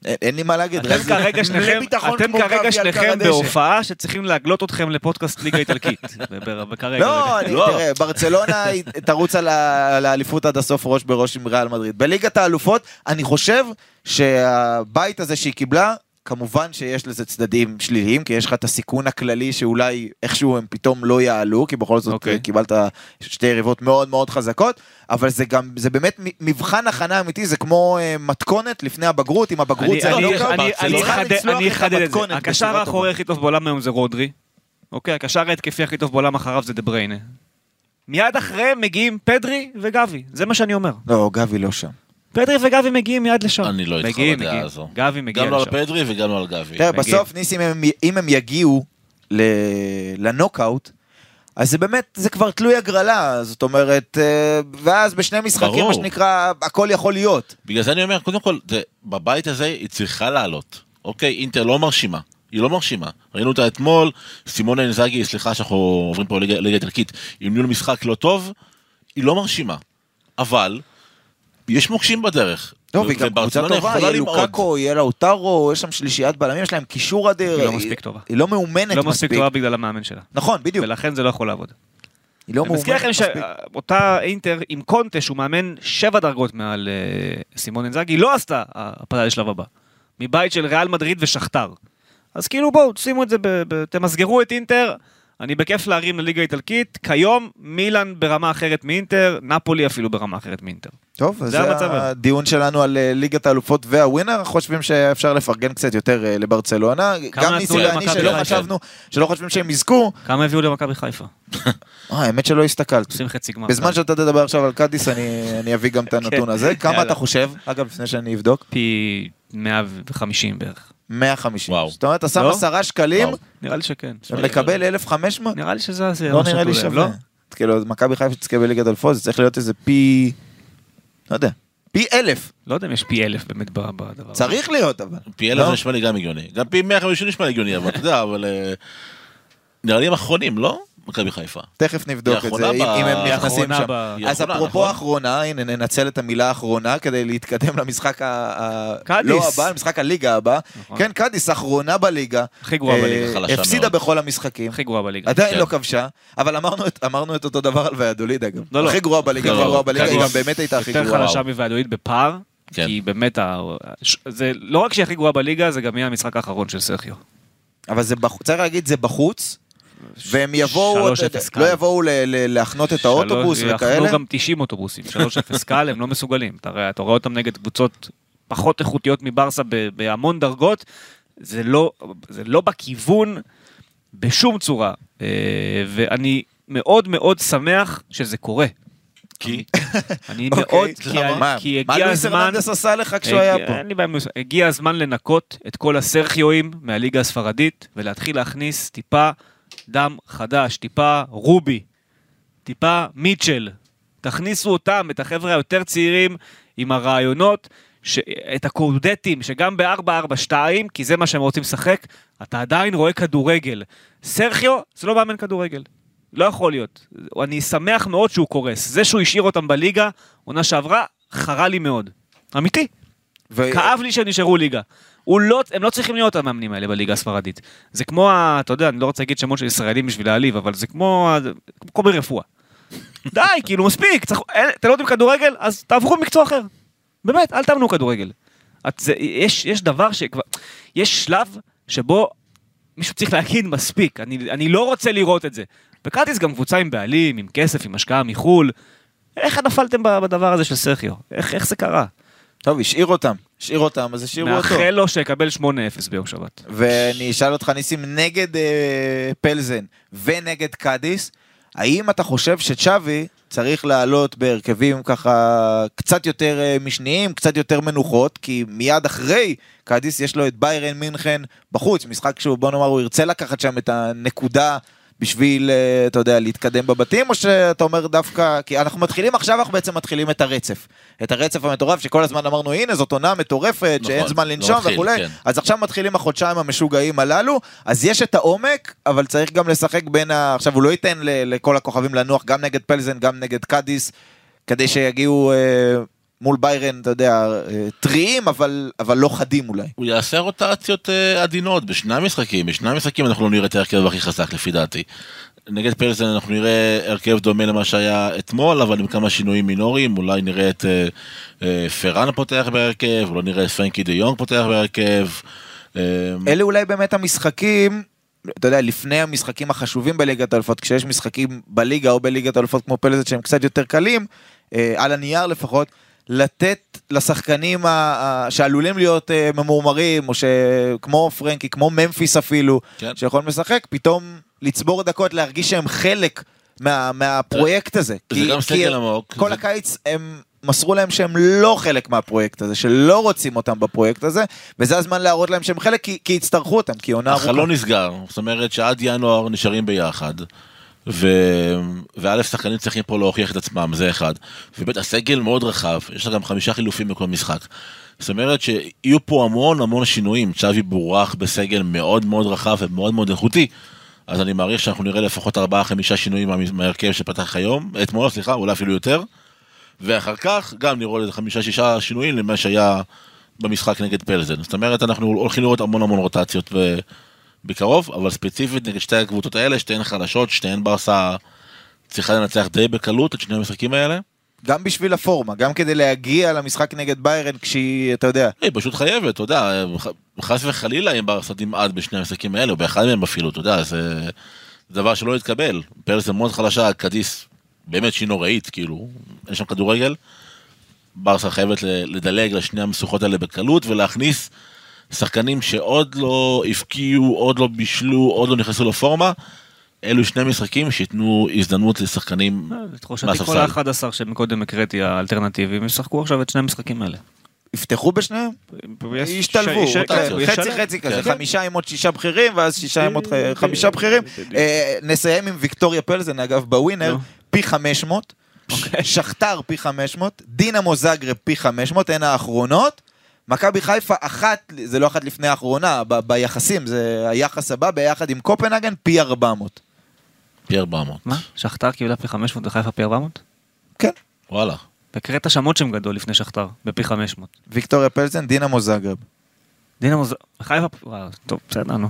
אין, לי מה להגיד. אתם כרגע שניכם, אתם כרגע שניכם. בהופעה שצריכים להגלות אתכם לפודקאסט ליגה איטלקית. לא, אני, לא. תראה, ברצלונה תרוץ על האליפות עד הסוף ראש בראש עם ריאל מדריד. בליגת האלופות, אני חושב שהבית הזה שהיא קיבלה, כמובן שיש לזה צדדים שליליים, כי יש לך את הסיכון הכללי שאולי איכשהו הם פתאום לא יעלו, כי בכל זאת אוקיי. okay. קיבלת שתי יריבות מאוד מאוד חזקות, אבל זה גם, זה באמת מבחן הכנה אמיתי, זה כמו אה, מתכונת לפני הבגרות, עם הבגרות אני- זה אני- אני- היא אני אחדד- את זה. המתכונת הקשר האחורי. הכי טוב בעולם היום זה רודרי. אוקיי, הקשר ההתקפי הכי טוב בעולם אחריו זה דה בריינה. מיד אחריהם מגיעים פדרי וגבי, זה מה שאני אומר. לא, גבי לא שם. פדרי וגבי מגיעים מיד לשם. אני לא איתך בדעה. הזו. גבי מגיע גם לא על לשם. פדרי וגם לא על גבי. תראה. בסוף ניסים, אם הם- אם הם יגיעו ל- לנוקאוט, אז זה באמת, זה כבר תלוי הגרלה, זאת אומרת, אה, ואז בשני משחקים, ברור. מה שנקרא, הכל יכול להיות. בגלל זה אני אומר, קודם כל, זה, בבית הזה היא צריכה לעלות. אוקיי, אינטר לא מרשימה. היא לא מרשימה. ראינו אותה אתמול, סימונה אינזאגי, סליחה שאנחנו עוברים פה ליגה איטלקית, עם ניהול משחק לא טוב, היא לא מרשימה. אבל, יש מוקשים בדרך. לא, והיא גם קבוצה טובה, יהיה. לוקאקו, יהיה לה אוטרו, יש שם שלישיית בלמים, יש להם קישור אדיר. היא לא מספיק טובה. היא לא מאומנת לא מספיק. מספיק טובה בגלל המאמן שלה. נכון, בדיוק. ולכן זה לא יכול לעבוד. היא לא אני מאומנת מזכיר לכם מספיק. שאותה אינטר עם קונטה, שהוא מאמן שבע דרגות מעל אה, סימון אנזאגי, לא עשתה הפעלה לשלב הבא. מבית של ריאל מדריד ושכתר. אז כאילו בואו, שימו את זה, תמסגרו את אינטר, אני בכיף להרים לליגה האיטלקית, כיום מילאן ברמה אחרת מאינטר, נפולי אפילו ברמה אחרת מאינטר. טוב, אז זה זה. הדיון שלנו על אה, ליגת האלופות והווינר, חושבים שאפשר לפרגן קצת יותר אה, לברצלונה. כמה גם ואני למכבי שלא חיפה? חשבנו, שלא חושבים שהם יזכו, כמה הביאו למכבי חיפה? אה, האמת שלא הסתכלת. עושים חצי גמר. בזמן שאתה תדבר עכשיו על קאדיס, אני אני אביא גם את הנתון הזה. כמה כן. אתה חושב? אגב, לפני שאני אבדוק. פי 150 בערך. 150. וואו. זאת אומרת, אתה שם לא? 10 שקלים, וואו. נראה לי שכן. ומקבל 1,500? נראה לי שזה זה לא נראה לי שווה. לא? כאילו, מכבי חיפה שתזכה בליגת אלפות, זה צריך להיות איזה פי... לא יודע. פי אלף. לא יודע אם יש פי אלף באמת בדבר הזה. צריך להיות, אבל. פי אלף לא? זה נשמע לי גם הגיוני. גם פי 150 נשמע לי הגיוני, אבל אתה יודע, אבל... אה, נראה לי הם אחרונים, לא? מכבי חיפה. תכף נבדוק את זה, ב- אם הם נכנסים שם. ב- אז אפרופו נכון? האחרונה, הנה ננצל את המילה האחרונה כדי להתקדם למשחק ה... ה- קאדיס. לא הבא, למשחק הליגה הבא. נכון. כן, קאדיס אחרונה בליגה. הכי גרועה אה, בליגה, חלשה הפסידה מאוד. בכל המשחקים. הכי גרועה בליגה. עדיין כן. לא כבשה, אבל אמרנו את- אמרנו את אותו דבר על ויאדוליד אגב. לא, לא. הכי גרועה בליגה, לא, הכי לא, גרועה בליגה, היא גם באמת הייתה הכי יותר גרועה. חלשה מוועדואית בפער, כן. כי באמת, זה לא רק שהיא הכי גרועה בליגה, זה גם יהיה המשחק האחרון של סרחיו. אבל זה בחוץ, צריך להגיד, זה בחוץ, והם יבואו, 3-0 קל. לא יבואו להחנות את האוטובוס וכאלה. יכלו גם 90 אוטובוסים, 3-0 קל, הם לא מסוגלים. אתה רואה- אותם נגד קבוצות פחות איכותיות מברסה בהמון דרגות, זה לא, זה לא בכיוון בשום צורה. אה, ואני מאוד מאוד שמח שזה קורה. כי? אני אוקיי, מאוד, כי- מה- כי מה הגיע לואיס הזמן... עשה לך כשהוא היה הגיע- פה? אין לי בעיה. הגיע הזמן לנקות את כל הסרחיואים מהליגה הספרדית ולהתחיל להכניס טיפה דם חדש, טיפה רובי, טיפה מיטשל. תכניסו אותם, את החבר'ה היותר צעירים, עם הרעיונות, ש... את הקודטים, שגם ב-4-4-2, כי זה מה שהם רוצים לשחק, אתה עדיין רואה כדורגל. סרחיו זה לא מאמן כדורגל. לא יכול להיות. אני שמח מאוד שהוא קורס. זה שהוא השאיר אותם בליגה, עונה שעברה, חרה לי מאוד. אמיתי. ו- כאב לי שהם נשארו ליגה. לא, הם לא צריכים להיות המאמנים האלה בליגה הספרדית. זה כמו, אתה יודע, אני לא רוצה להגיד שמות של ישראלים בשביל להעליב, אבל זה כמו, כמו ברפואה. די, כאילו מספיק, צריך, אין, אתם לא יודעים כדורגל, אז תעברו מקצוע אחר. באמת, אל תאמנו כדורגל. את, זה, יש, יש דבר שכבר, יש שלב שבו מישהו צריך להגיד מספיק, אני, אני לא רוצה לראות את זה. וקרטיס גם קבוצה עם בעלים, עם כסף, עם השקעה מחו"ל. איך נפלתם בדבר הזה של סרחיו? איך, איך זה קרה? טוב, השאיר אותם. השאיר אותם, אז השאירו אותו. מאחל לו שיקבל 8-0 ביום שבת. ואני אשאל אותך, ניסים, נגד אה, פלזן ונגד קאדיס, האם אתה חושב שצ'אבי צריך לעלות בהרכבים ככה קצת יותר אה, משניים, קצת יותר מנוחות, כי מיד אחרי קאדיס יש לו את ביירן מינכן בחוץ, משחק שהוא, בוא נאמר, הוא ירצה לקחת שם את הנקודה. בשביל, אה, אתה יודע, להתקדם בבתים, או שאתה אומר דווקא, כי אנחנו מתחילים עכשיו, אנחנו בעצם מתחילים את הרצף. את הרצף המטורף, שכל הזמן אמרנו, הנה, זאת עונה מטורפת, נכון, שאין זמן לא לנשום מתחיל, וכולי. כן. אז עכשיו מתחילים החודשיים המשוגעים הללו, אז יש את העומק, אבל צריך גם לשחק בין ה... עכשיו, הוא לא ייתן לכל הכוכבים לנוח, גם נגד פלזן, גם נגד קאדיס, כדי שיגיעו אה, מול ביירן, אתה יודע, אה, טריים, אבל, אבל לא חדים אולי. הוא יעשה רוטציות אה, עדינות בשני המשחקים, בשני המשחקים אנחנו לא נראה את ההרכב הכי חזק לפי דעתי. נגד פלזן אנחנו נראה הרכב דומה למה שהיה אתמול, אבל עם כמה שינויים מינוריים, אולי נראה את אה, אה, פראן פותח בהרכב, אולי נראה את פרנקי דה יונג פותח בהרכב. אה, אלה אולי באמת המשחקים, אתה יודע, לפני המשחקים החשובים בליגת האלופות, כשיש משחקים בליגה או בליגת האלופות כמו פלזת שהם קצת יותר קלים, אה, על הנייר לפחות, לתת לשחקנים ה- שעלולים להיות אה, ממורמרים, או שכמו פרנקי, כמו ממפיס אפילו, כן. שיכולים לשחק, פתאום לצבור דקות, להרגיש שהם חלק מה, מהפרויקט הזה. זה כי- גם סגל עמוק. כל זה- הקיץ הם מסרו להם שהם לא חלק מהפרויקט הזה, שלא רוצים אותם בפרויקט הזה, וזה הזמן להראות להם שהם חלק, כי, כי יצטרכו אותם, כי עונה ארוכה. החלון נסגר, זאת אומרת שעד ינואר נשארים ביחד. ו... וא' שחקנים צריכים פה להוכיח את עצמם, זה אחד. וב' הסגל מאוד רחב, יש לה גם חמישה חילופים בכל משחק. זאת אומרת שיהיו פה המון המון שינויים, צ'אבי בורח בסגל מאוד מאוד רחב ומאוד מאוד איכותי. אז אני מעריך שאנחנו נראה לפחות ארבעה חמישה שינויים מה- מההרכב שפתח היום, אתמול סליחה, אולי אפילו יותר. ואחר כך גם נראה איזה חמישה שישה שינויים למה שהיה במשחק נגד פלזן. זאת אומרת אנחנו הולכים לראות המון המון רוטציות ו... בקרוב, אבל ספציפית נגד שתי הקבוצות האלה, שתיהן חלשות, שתיהן ברסה צריכה לנצח די בקלות את שני המשחקים האלה. גם בשביל הפורמה, גם כדי להגיע למשחק נגד ביירן כשהיא, אתה יודע, היא פשוט חייבת, אתה יודע, חס וחלילה אם ברסה תמעד בשני המשחקים האלה, או באחד מהם אפילו, אתה יודע, זה, דבר שלא התקבל. פלסן מאוד חלשה, קדיס באמת שהיא נוראית, כאילו, אין שם כדורגל. ברסה חייבת לדלג לשני המשוכות האלה בקלות ולהכניס שחקנים שעוד לא הבקיעו, עוד לא בישלו, עוד לא נכנסו לפורמה. אלו שני משחקים שייתנו הזדמנות לשחקנים לתחושתי מהספסל. כל ה-11 שמקודם הקראתי האלטרנטיביים ישחקו עכשיו את שני המשחקים האלה. יפתחו בשניהם? ישתלבו, כן, חצי. חצי כזה, כן. חמישה עם עוד שישה בכירים, ואז שישה עם עוד חמישה בכירים. אה, נסיים עם ויקטוריה פלזן, אגב, בווינר. פי 500, שכתר פי 500, דינמו זאגרב פי 500, הן האחרונות. מכבי חיפה אחת, זה לא אחת לפני האחרונה, ב- ביחסים, זה היחס הבא, ביחד עם קופנהגן, פי 400. פי 400. מה? שכתר קיבלה פי 500 וחיפה פי 400? כן, וואלה. הקראת שמות שם גדול לפני שכתר, בפי 500. ויקטוריה פלזן, דינמו זאגרב. דינמו זה... חיפה... וואו, טוב, בסדר, נו.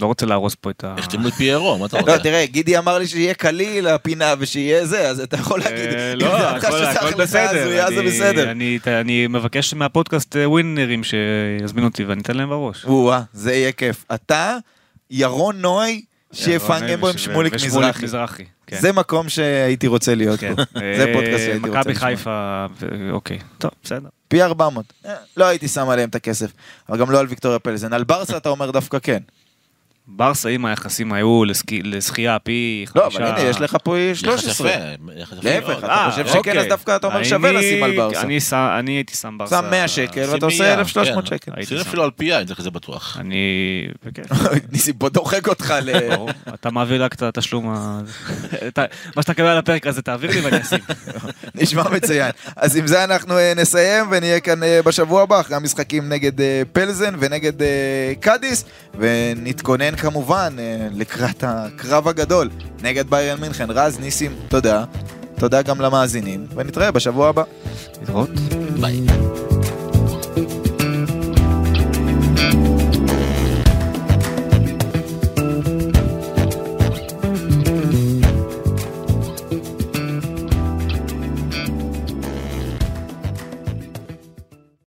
לא רוצה להרוס פה את ה... החתימו את פיירו, מה אתה לא, רוצה? תראה, גידי אמר לי שיהיה קליל הפינה ושיהיה זה, אז אתה יכול להגיד, אה, אם לא, הכל לך הזויה, זה בסדר. אני- אני מבקש מהפודקאסט אה, ווינרים שיזמינו אותי ואני אתן להם בראש. או-אה, זה יהיה כיף. אתה, ירון נוי, שיפנגם בו עם שמוליק ושמוליק מזרחי. כן. זה מקום שהייתי רוצה להיות כן. בו. זה אה, פודקאסט שהייתי רוצה מכבי לשמוע. חיפה, ו- אוקיי, טוב, בסדר. פי 400. אה, לא הייתי שם עליהם את הכסף. אבל גם לא על ויקטוריה פלזן. על ברסה אתה אומר דווקא כן. ברסה אם היחסים היו לשחייה פי לא, חמישה... אבל הנה, יש לך פה יחס 13. יפה, יחס יפה להפך. אתה אה, חושב שכן, אוקיי. אז דווקא אתה אומר שווה לשים על ברסה. אני הייתי שם ברסה... שם 100 שקל ואתה עושה מאה, 1,300 כן. שקל. הייתי שים שם. אפילו על צריך את זה בטוח. אני... בכיף. ניסים פה דוחק אותך ל... אתה מעביר רק את התשלום, ה- מה שאתה מקבל על הפרק הזה תעביר לי ואני אשים. נשמע מצוין. אז עם זה אנחנו אה, נסיים ונהיה כאן אה, בשבוע הבא אחרי המשחקים נגד אה, פלזן ונגד קאדיס ונתכונן והן כמובן, אה, לקראת הקרב הגדול נגד ביירן מינכן, רז ניסים, תודה. תודה גם למאזינים, ונתראה בשבוע הבא. להתראות. ביי.